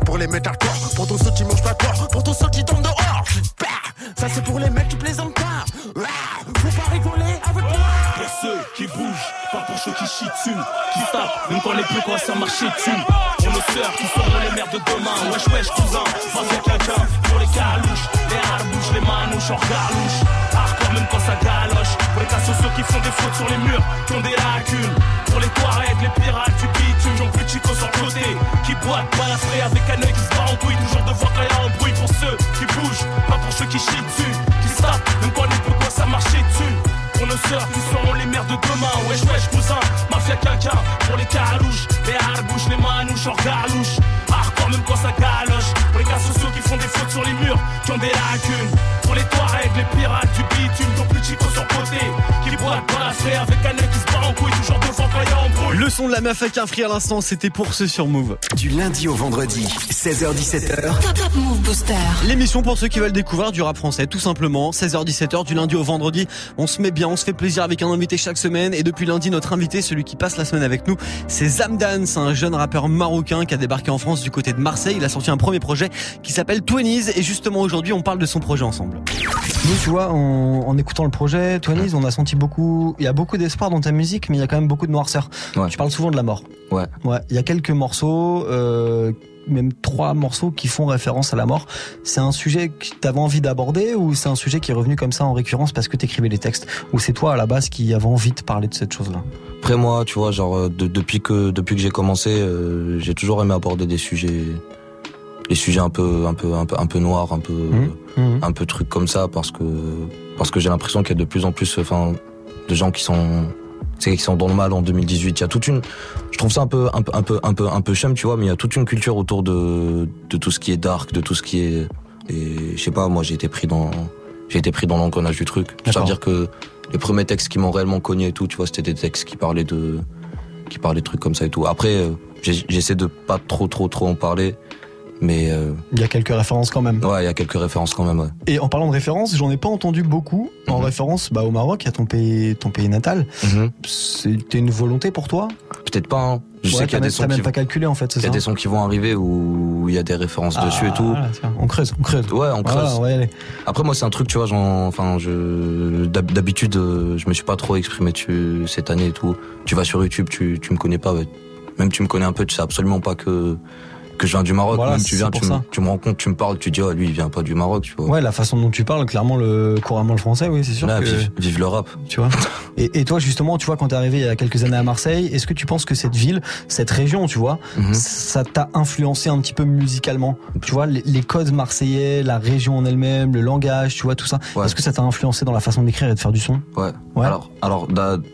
pour les mettre à corps, pour tous ceux qui mangent pas corps, pour tous ceux qui tombent dehors. Bah, ça c'est pour les mecs qui plaisantent pas. Faut pas rigoler avec moi. Pour ceux qui bougent, pas pour ceux qui chient dessus, qui tapent, même quand les plus quoi ça marche dessus. Pour nos sœurs qui seront les mères de demain, wesh wesh cousin, face à quelqu'un. Pour les calouches, les harbouches, les manouches en galouche. Hardcore quand ça galoche. Pour les sociaux qui font des fautes sur les murs, qui ont des lacunes. Pour les Touaregs, les pirates du bitume, j'en plus chico sur le côté. Qui boitent, balafrés avec un œil qui se bat en couille, toujours devant quand y a un bruit. Pour ceux qui bougent, pas pour ceux qui chient dessus, qui se tapent, même quand les peu quoi ça marchait dessus. Pour nos sœurs qui seront les mères de demain Wesh wesh cousin, mafia quelqu'un Pour les carouches, les harbouches, les manouches en galouche Hardcore même quand ça galoche Pour les sociaux qui font des fautes sur les murs Qui ont des lacunes Pour les Touaregs, les pirates du bitume Ton plus chico sur le côté Qui avec un œil qui se bat en couille Toujours devant quand embrouille Le son de la meuf avec un free à l'instant, c'était pour ceux sur Move. Du lundi au vendredi, 16h17h. Top Top Move Booster. L'émission pour ceux qui veulent découvrir du rap français, tout simplement. 16h17h du lundi au vendredi. On se met bien, on se fait plaisir avec un invité chaque semaine. Et depuis lundi, notre invité, celui qui passe la semaine avec nous, c'est Zamdan. C'est un jeune rappeur marocain qui a débarqué en France du côté de Marseille. Il a sorti un premier projet qui s'appelle Twenties. Et justement, aujourd'hui, on parle de son projet ensemble. Nous, tu vois, en, en écoutant le projet, Twenties, on a senti beaucoup. Il y a beaucoup d'espoir dans ta musique, mais il y a quand même beaucoup de noirceur. Tu parles souvent de la mort. Ouais. Ouais. Il y a quelques morceaux, euh, même trois morceaux qui font référence à la mort. C'est un sujet que t'avais envie d'aborder ou c'est un sujet qui est revenu comme ça en récurrence parce que t'écrivais les textes? Ou c'est toi à la base qui avais envie de parler de cette chose-là? Après moi, tu vois, genre euh, de- depuis que depuis que j'ai commencé, euh, j'ai toujours aimé aborder des sujets, des sujets un peu un peu un peu un peu noirs, un peu Mhm. un peu trucs comme ça parce que parce que j'ai l'impression qu'il y a de plus en plus, enfin, de gens qui sont c'est qu'ils sont dans le mal en 2018. Il y a toute une, je trouve ça un peu, un peu, un peu, un peu, un peu chum, tu vois, mais il y a toute une culture autour de, de tout ce qui est dark, de tout ce qui est, et je sais pas, moi j'ai été pris dans, j'ai été pris dans l'engrenage du truc. Ça veut dire que les premiers textes qui m'ont réellement cogné et tout, tu vois, c'était des textes qui parlaient de, qui parlaient de trucs comme ça et tout. Après, euh, j'essaie de pas trop, trop, trop en parler, mais euh, Il y a quelques références quand même. ouais, il y a quelques références quand même. Ouais. Et en parlant de références, j'en ai pas entendu beaucoup Mhm. en référence bah, au Maroc, à ton pays, ton pays natal. C'était une volonté pour toi? Peut-être pas. Hein. Je Ouais, sais qu'il y a des sons qui pas calculé en fait, c'est Il y a des sons qui vont arriver où il y a des références dessus et tout. Ah, tiens, on creuse, on creuse. Ouais, on Voilà, creuse. aller. Après moi c'est un truc tu vois enfin je d'hab- d'habitude euh, je me suis pas trop exprimé dessus cette année et tout. Tu vas sur YouTube, tu tu me connais pas ouais. même tu me connais un peu, tu sais absolument pas que que je viens du Maroc, Voilà, même tu viens tu me, me rencontres, tu me parles, tu dis oh lui il vient pas du Maroc, tu vois. Ouais, la façon dont tu parles, clairement le couramment le français, oui, c'est sûr Là, que vive, vive le rap. tu vois. Et, et toi justement, tu vois, quand t'es arrivé il y a quelques années à Marseille, est-ce que tu penses que cette ville, cette région, tu vois, Mhm. ça t'a influencé un petit peu musicalement? Tu vois, les, les codes marseillais, la région en elle-même, le langage, tu vois, tout ça. Est-ce que ça t'a influencé dans la façon d'écrire et de faire du son? Ouais. Alors, alors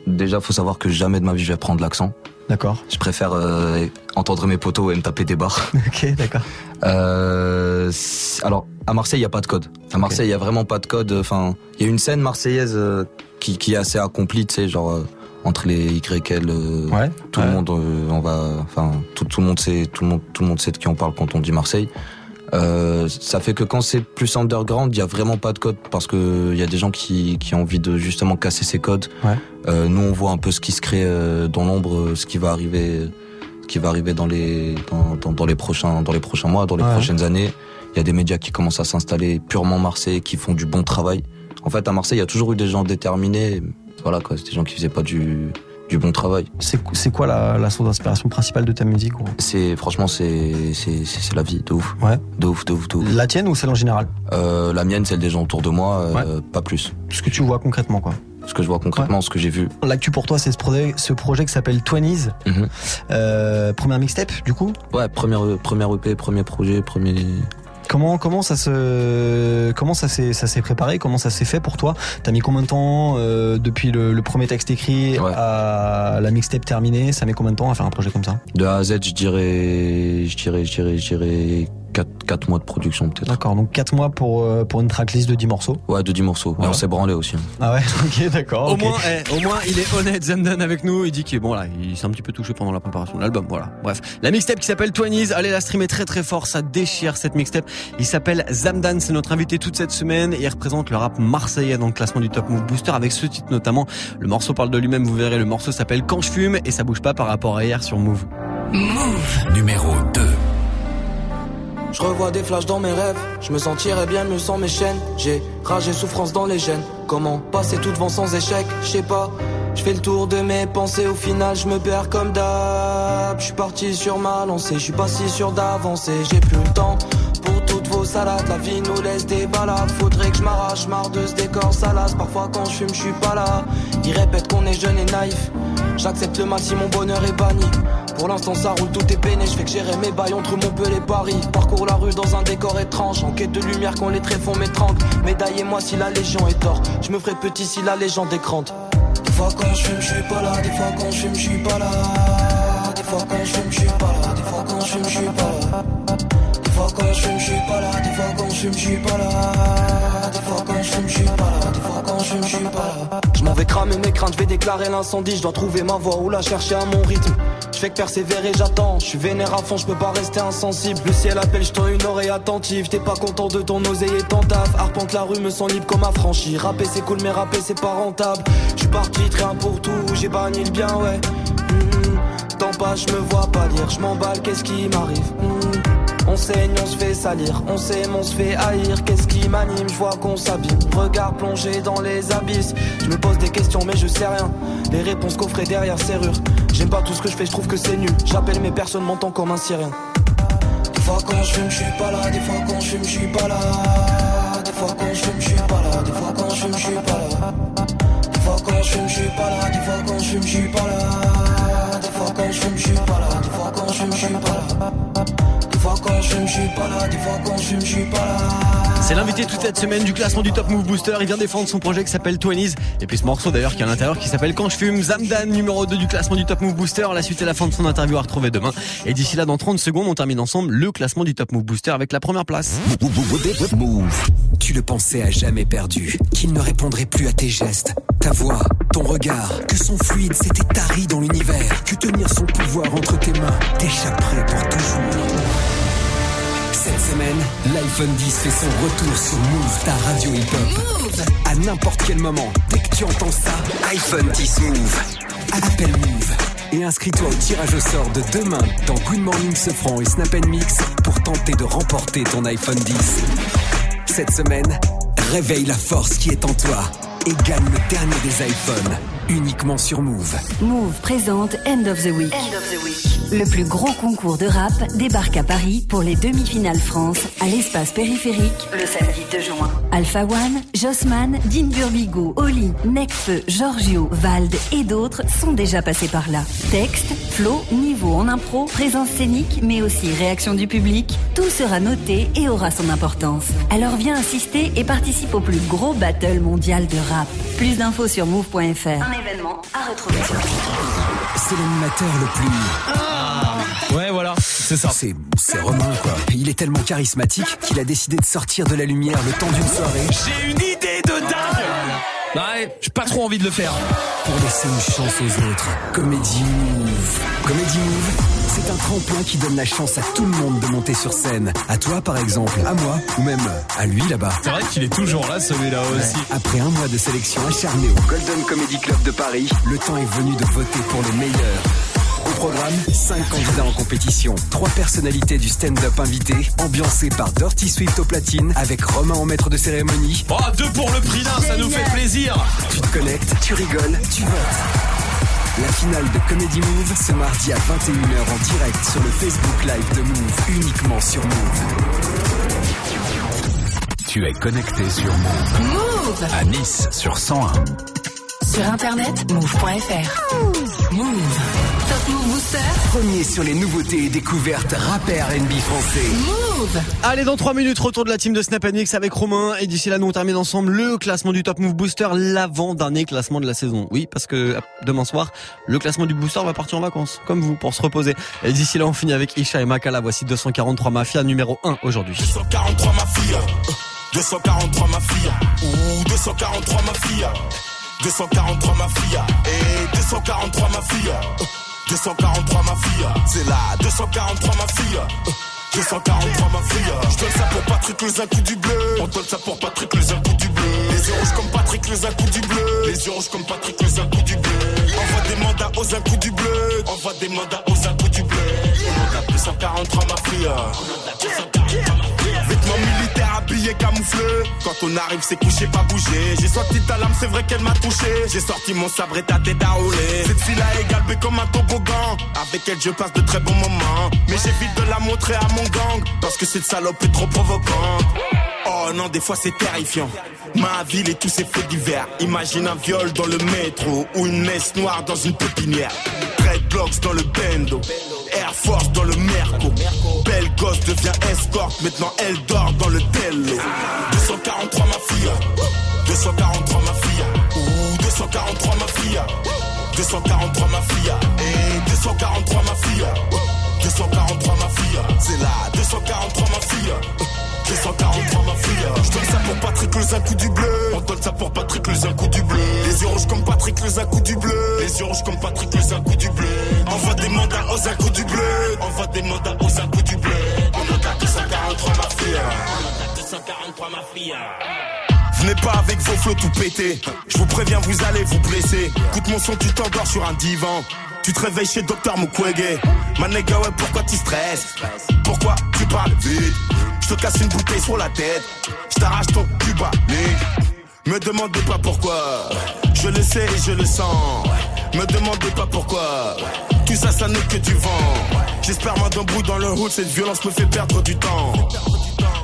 déjà, faut savoir que jamais de ma vie je vais prendre l'accent. D'accord. Je préfère euh, entendre mes potos et me taper des barres. Ok, d'accord. Euh, alors, à Marseille, il y a pas de code. À Marseille, il y a vraiment pas de code. Enfin, il y a une scène marseillaise euh, qui, qui est assez accomplie, tu sais, genre euh, entre les YL. euh, Ouais, Tout ouais. le monde, euh, on va, enfin, tout, tout le monde sait, tout le monde, tout le monde sait de qui on parle quand on dit Marseille. Euh, ça fait que quand c'est plus underground, il y a vraiment pas de code parce que il y a des gens qui, qui ont envie de justement casser ces codes. Ouais. Euh, nous, on voit un peu ce qui se crée euh, dans l'ombre, euh, ce qui va arriver, ce qui va arriver dans les dans, dans, dans les prochains dans les prochains mois, dans les Ouais. prochaines années. Il y a des médias qui commencent à s'installer purement Marseille, qui font du bon travail. En fait, à Marseille, il y a toujours eu des gens déterminés. Voilà quoi, c'est des gens qui faisaient pas du du bon travail. C'est quoi la, la source d'inspiration principale de ta musique C'est franchement c'est c'est la vie de ouf. Ouais. De ouf, de ouf, de ouf. La tienne ou celle en général? Euh, la mienne, celle des gens autour de moi, euh, pas plus. Ce que tu vois concrètement quoi. Ce que je vois concrètement, ce que j'ai vu. L'actu pour toi, c'est ce projet, ce projet qui s'appelle Twenties. Euh, première mixtape, du coup? Ouais, première première EP, premier projet, premier. Comment comment ça se comment ça s'est ça s'est préparé? Comment ça s'est fait pour toi? T'as mis combien de temps euh, depuis le, le premier texte écrit à la mixtape terminée? Ça met combien de temps à faire un projet comme ça? De A à Z, je dirais, je dirais, je dirais, je dirais 4, 4 mois de production peut-être. D'accord, donc 4 mois pour euh, pour une tracklist de 10 morceaux. Ouais, de 10 morceaux. Et on s'est branlé aussi. Ah ouais, ok, d'accord. Au moins, eh, au moins, il est honnête, Zemdan avec nous. Il dit qu'il est bon là, il s'est un petit peu touché pendant la préparation de l'album. Voilà. Bref, la mixtape qui s'appelle Twenties, allez la streamer très très fort, ça déchire cette mixtape. Il s'appelle Zamdan, c'est notre invité toute cette semaine et il représente le rap marseillais dans le classement du Top Move Booster avec ce titre notamment. Le morceau parle de lui-même, vous verrez. Le morceau s'appelle Quand je fume et ça bouge pas par rapport à hier sur Move. Move. Numéro 2. Je revois des flashs dans mes rêves, je me sentirais bien mieux sans mes chaînes. J'ai rage et souffrance dans les gènes. Comment passer tout devant sans échec, je sais pas. Je fais le tour de mes pensées, au final je me perds comme d'hab. Je suis parti sur ma lancée, je suis pas si sûr d'avancer. J'ai plus le temps pour La vie nous laisse des balades. Faudrait que je m'arrache, marre de ce décor salace. Parfois quand je fume, je suis pas là. Ils répètent qu'on est jeune et naïf. J'accepte le mal si mon bonheur est banni. Pour l'instant ça roule, tout est peiné, je fais que gérer mes bails entre Montpellier et Paris. Parcours la rue dans un décor étrange, en quête de lumière quand les tréfonds m'étranglent. Médaillez-moi si la légion est tort, je me ferai petit si la légende est grande. Des fois quand je fume, je suis pas là, des fois quand je fume, je suis pas là. Des fois quand je fume, je suis pas là, des fois quand je fume, je suis pas là. Fois quand je fume, je suis pas là, des fois quand je fume, je suis pas là. Des fois quand je fume, je suis pas là, des fois quand je fume, je suis pas là. Je m'en vais cramer mes craintes, je vais déclarer l'incendie, je dois trouver ma voie ou la chercher à mon rythme. Je fais que persévérer, j'attends. Je suis vénère à fond, je peux pas rester insensible. Le ciel appelle, je une oreille attentive. T'es pas content de ton oseille et ton taf. Arpente la rue, me sens libre comme affranchi. Rapper c'est cool, mais rapper c'est pas rentable. Je suis parti, rien pour tout, j'ai banni le bien, ouais. Hmm, Tant pas, je me vois pas lire, je m'emballe, qu'est-ce qui m'arrive? Hmm, On saigne, on se fait salir, on s'aime, on se fait haïr. Qu'est-ce qui m'anime, je vois qu'on s'abîme. Regard plongé dans les abysses. Je me pose des questions, mais je sais rien. Les réponses coffrées derrière serrure. J'aime pas tout ce que je fais, je trouve que c'est nul. J'appelle mes personnes, m'entend comme un syrien. Des fois quand je fume, je suis pas là. Des fois quand je fume, je suis pas là. Des fois quand je fume, je suis pas là. Des fois quand je fume, je suis pas là. Des fois quand je fume, suis pas là. Des fois quand je fume, suis pas là. Des fois quand je fume, suis pas là. Des fois quand je fume, suis pas là. Des fois quand je suis pas là. Des fois quand je suis pas là. C'est l'invité toute cette semaine du classement du Top Move Booster. Il vient défendre son projet qui s'appelle 20s. Et puis ce morceau d'ailleurs qui est à l'intérieur qui s'appelle Quand je fume. Zamdan, numéro 2 du classement du Top Move Booster. La suite et la fin de son interview à retrouver demain. Et d'ici là, dans 30 secondes, on termine ensemble le classement du Top Move Booster avec la première place. Move. Tu le pensais à jamais perdu, qu'il ne répondrait plus à tes gestes, ta voix, ton regard, que son fluide s'était tari dans l'univers, que tenir son pouvoir entre tes mains t'échapperait pour toujours. Cette semaine, l'iPhone 10 fait son retour sur Move, ta radio hip-hop. À n'importe quel moment, dès que tu entends ça, iPhone 10 Move. Appelle Move et inscris-toi au tirage au sort de demain dans Good Morning Sofran et Snap Mix pour tenter de remporter ton iPhone 10. Cette semaine, réveille la force qui est en toi et gagne le dernier des iPhones uniquement sur Move. Move présente End of the Week. Le plus gros concours de rap débarque à Paris pour les demi-finales France à l'espace périphérique le samedi 2 juin. Alpha One, Jossman, Dean Burbigo, Oli, Necfeu, Giorgio, Vald et d'autres sont déjà passés par là. Texte, flow, niveau en impro, présence scénique, mais aussi réaction du public, tout sera noté et aura son importance. Alors viens assister et participe au plus gros battle mondial de rap. Plus d'infos sur move.fr. Un événement à retrouver sur C'est l'animateur le plus. Ouais, voilà, c'est ça. C'est, c'est Romain, quoi. Il est tellement charismatique qu'il a décidé de sortir de la lumière le temps d'une soirée. J'ai une idée de dingue Ouais, j'ai pas trop envie de le faire. Pour laisser une chance aux autres. Comédie Move. Comédie Move, c'est un tremplin qui donne la chance à tout le monde de monter sur scène. À toi, par exemple, à moi, ou même à lui là-bas. C'est vrai qu'il est toujours là, celui-là aussi. Après un mois de sélection acharnée au Golden Comedy Club de Paris, le temps est venu de voter pour le meilleur. Programme, 5 candidats en compétition, 3 personnalités du stand-up invités, ambiancées par Dirty Swift au platine, avec Romain en maître de cérémonie. Oh, deux pour le prix d'un, ça nous fait plaisir. Tu te connectes, tu rigoles, tu votes. La finale de Comedy Move ce mardi à 21h en direct sur le Facebook Live de Move, uniquement sur Move. Tu es connecté sur Move. Move À Nice sur 101. Sur internet, move.fr. Move. Move Booster. Premier sur les nouveautés et découvertes rap et R&B français. Move. Allez, dans 3 minutes, retour de la team de Snap Mix avec Romain. Et d'ici là, nous on termine ensemble le classement du Top Move Booster, l'avant-dernier classement de la saison. Oui, parce que demain soir, le classement du Booster va partir en vacances, comme vous, pour se reposer. Et d'ici là, on finit avec Isha et Makala. Voici 243 Mafia, numéro 1 aujourd'hui. 243 ma fille, euh, 243 ma fille, ou 243 ma fille, 243 ma fille, et 243 ma fille, euh, 243 ma fille, c'est là, 243 ma fille. 243 ma fille, je donne ça pour Patrick les un coup du bleu. On donne ça pour Patrick les un coup du bleu. Les yeux rouges comme Patrick les un coup du bleu. Les yeux rouges comme Patrick les un coup du bleu. Envoie des mandats aux un coup du bleu. Envoie des mandats aux un coup du bleu. On en a 243 ma fille. On 243 camoufleux. Quand on arrive, c'est couché, pas bougé. J'ai sorti ta lame, c'est vrai qu'elle m'a touché. J'ai sorti mon sabre et ta tête à rouler. Cette fille-là est galbée comme un toboggan. Avec elle, je passe de très bons moments. Mais j'évite de la montrer à mon gang. Parce que cette salope est trop provocante. Oh non, des fois c'est terrifiant. Ma ville et tous ses faits divers. Imagine un viol dans le métro ou une messe noire dans une pépinière. Dreadlocks dans le bendo. Force dans le Merco. Belle gosse devient escorte, maintenant elle dort dans le Tello. 243 ma fille, 243 ma fille, ou 243 ma fille, 243 ma fille, et 243 ma fille, 243 ma fille, c'est là, 243 ma fille. 243 ma fille. Je donne ça pour Patrick les un coup du bleu. On donne ça pour Patrick les un coup du bleu. Les yeux rouges comme Patrick les un coup du bleu. Les yeux rouges comme Patrick les un coup du bleu. Envoie des mandats aux un coup du bleu. Envoie des mandats aux un coup du bleu. On a 243 ma fille. On a 243 ma fille. Venez pas avec vos flots tout pétés. Je vous préviens, vous allez vous blesser. Écoute mon son, tu t'endors sur un divan. Tu te réveilles chez Docteur Mukwege. Ma nigga, ouais, pourquoi tu stresses? Pourquoi tu parles vite? Je te casse une bouteille sur la tête. Je t'arrache ton cuba, Me demandez pas pourquoi. Je le sais et je le sens. Me demandez pas pourquoi. Tout ça, ça n'est que du vent. J'espère moi d'un bout dans le hood. Cette violence me fait perdre du temps.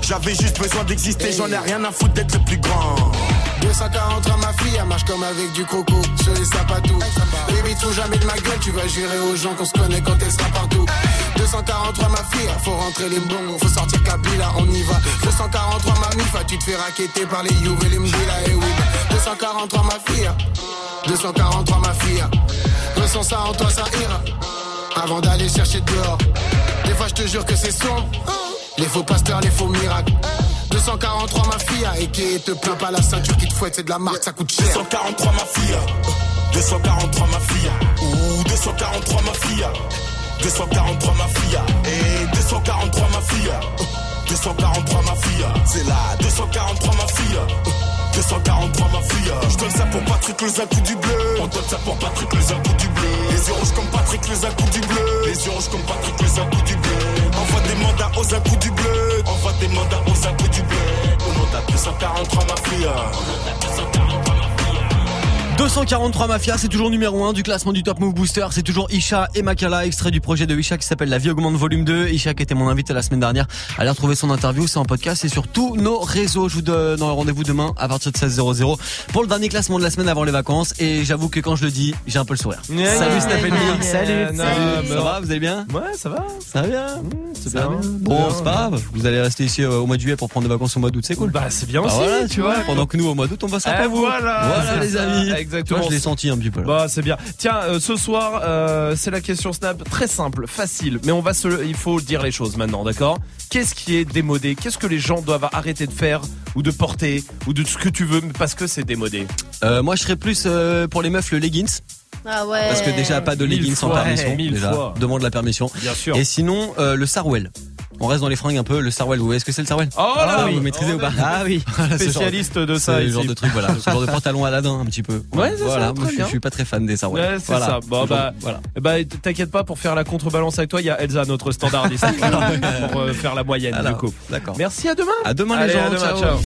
J'avais juste besoin d'exister, j'en ai rien à foutre d'être le plus grand. 243 ma fille, elle marche comme avec du coco sur les sapatous. Baby, tout jamais de ma gueule, tu vas jurer aux gens qu'on se connaît quand elle sera partout. 243 ma fille, faut rentrer les bons, faut sortir Kabila, on y va. 243 ma mifa, tu te fais raqueter par les You et les Mbila, et oui. 243 ma fille, 243 ma fille. Ressens ça en toi, ça ira. Avant d'aller chercher dehors. Des fois, je te jure que c'est sombre. Les faux pasteurs, les faux miracles. 243 ma fille, et qui te plaint pas la ceinture qui te fouette, c'est de la marque, ça coûte cher. 243 ma fille, 243 ma fille, ou 243 ma fille, 243 ma fille, et 243 ma fille, 243 ma fille, c'est là, 243 ma fille. 243 ma fille Je donne ça pour Patrick les coups du bleu. On donne ça pour Patrick les coups du bleu. Les yeux rouges comme Patrick les coups du bleu. Les yeux rouges comme Patrick les coups du bleu. Envoie des mandats aux coups du bleu. Envoie des mandats aux coups du bleu. On a 243 ma fille 243 Mafia, c'est toujours numéro 1 du classement du Top Move Booster. C'est toujours Isha et Makala, extrait du projet de Isha qui s'appelle La vie augmente volume 2. Isha qui était mon invité la semaine dernière. Allez retrouver son interview, c'est en podcast et sur tous nos réseaux. Je vous donne rendez-vous demain à partir de 16h00 pour le dernier classement de la semaine avant les vacances. Et j'avoue que quand je le dis, j'ai un peu le sourire. Yeah, Salut yeah, Stephen yeah. Salut. Non, Salut. Ça va, vous allez bien Ouais, ça va. Ça va bien. c'est bien. bien. Bon, c'est pas grave. Vous allez rester ici euh, au mois de juillet pour prendre des vacances au mois d'août, c'est cool. Bah, c'est bien Bah aussi, voilà, tu vois. Pendant que nous au mois d'août, on va Eh, pas vous. voilà, Voilà les amis. Exactement. Moi, je l'ai senti un petit peu. là. Bah c'est bien. Tiens, euh, ce soir, euh, c'est la question Snap, très simple, facile, mais on va se, il faut dire les choses maintenant, d'accord? Qu'est-ce qui est démodé? Qu'est-ce que les gens doivent arrêter de faire ou de porter ou de ce que tu veux, parce que c'est démodé? Euh, moi, je serais plus pour les meufs le leggings. Ah ouais. Parce que déjà pas de Mille leggings sans fois, permission. mille déjà. fois. Demande la permission. Bien sûr. Et sinon euh, le sarwell. On reste dans les fringues un peu. Le sarwell, vous voyez ce que c'est le sarwell? Oh là Ah, oui. Vous maîtrisez Oh, ou pas? Ah oui. Ce Spécialiste de ça ici. genre de truc, voilà. Ce genre de pantalon Aladdin un petit peu. Ouais, c'est voilà. ça, Moi, je, suis- bien. je suis pas très fan des sarwell. Ouais, c'est Voilà. ça. Bon, Ce bah, voilà. bah, t'inquiète pas, pour faire la contrebalance avec toi, il y a Elsa, notre standardiste, pour euh, faire la moyenne, Voilà. du coup. D'accord. Merci, à demain. À demain, les gens. à demain, Ciao. ciao.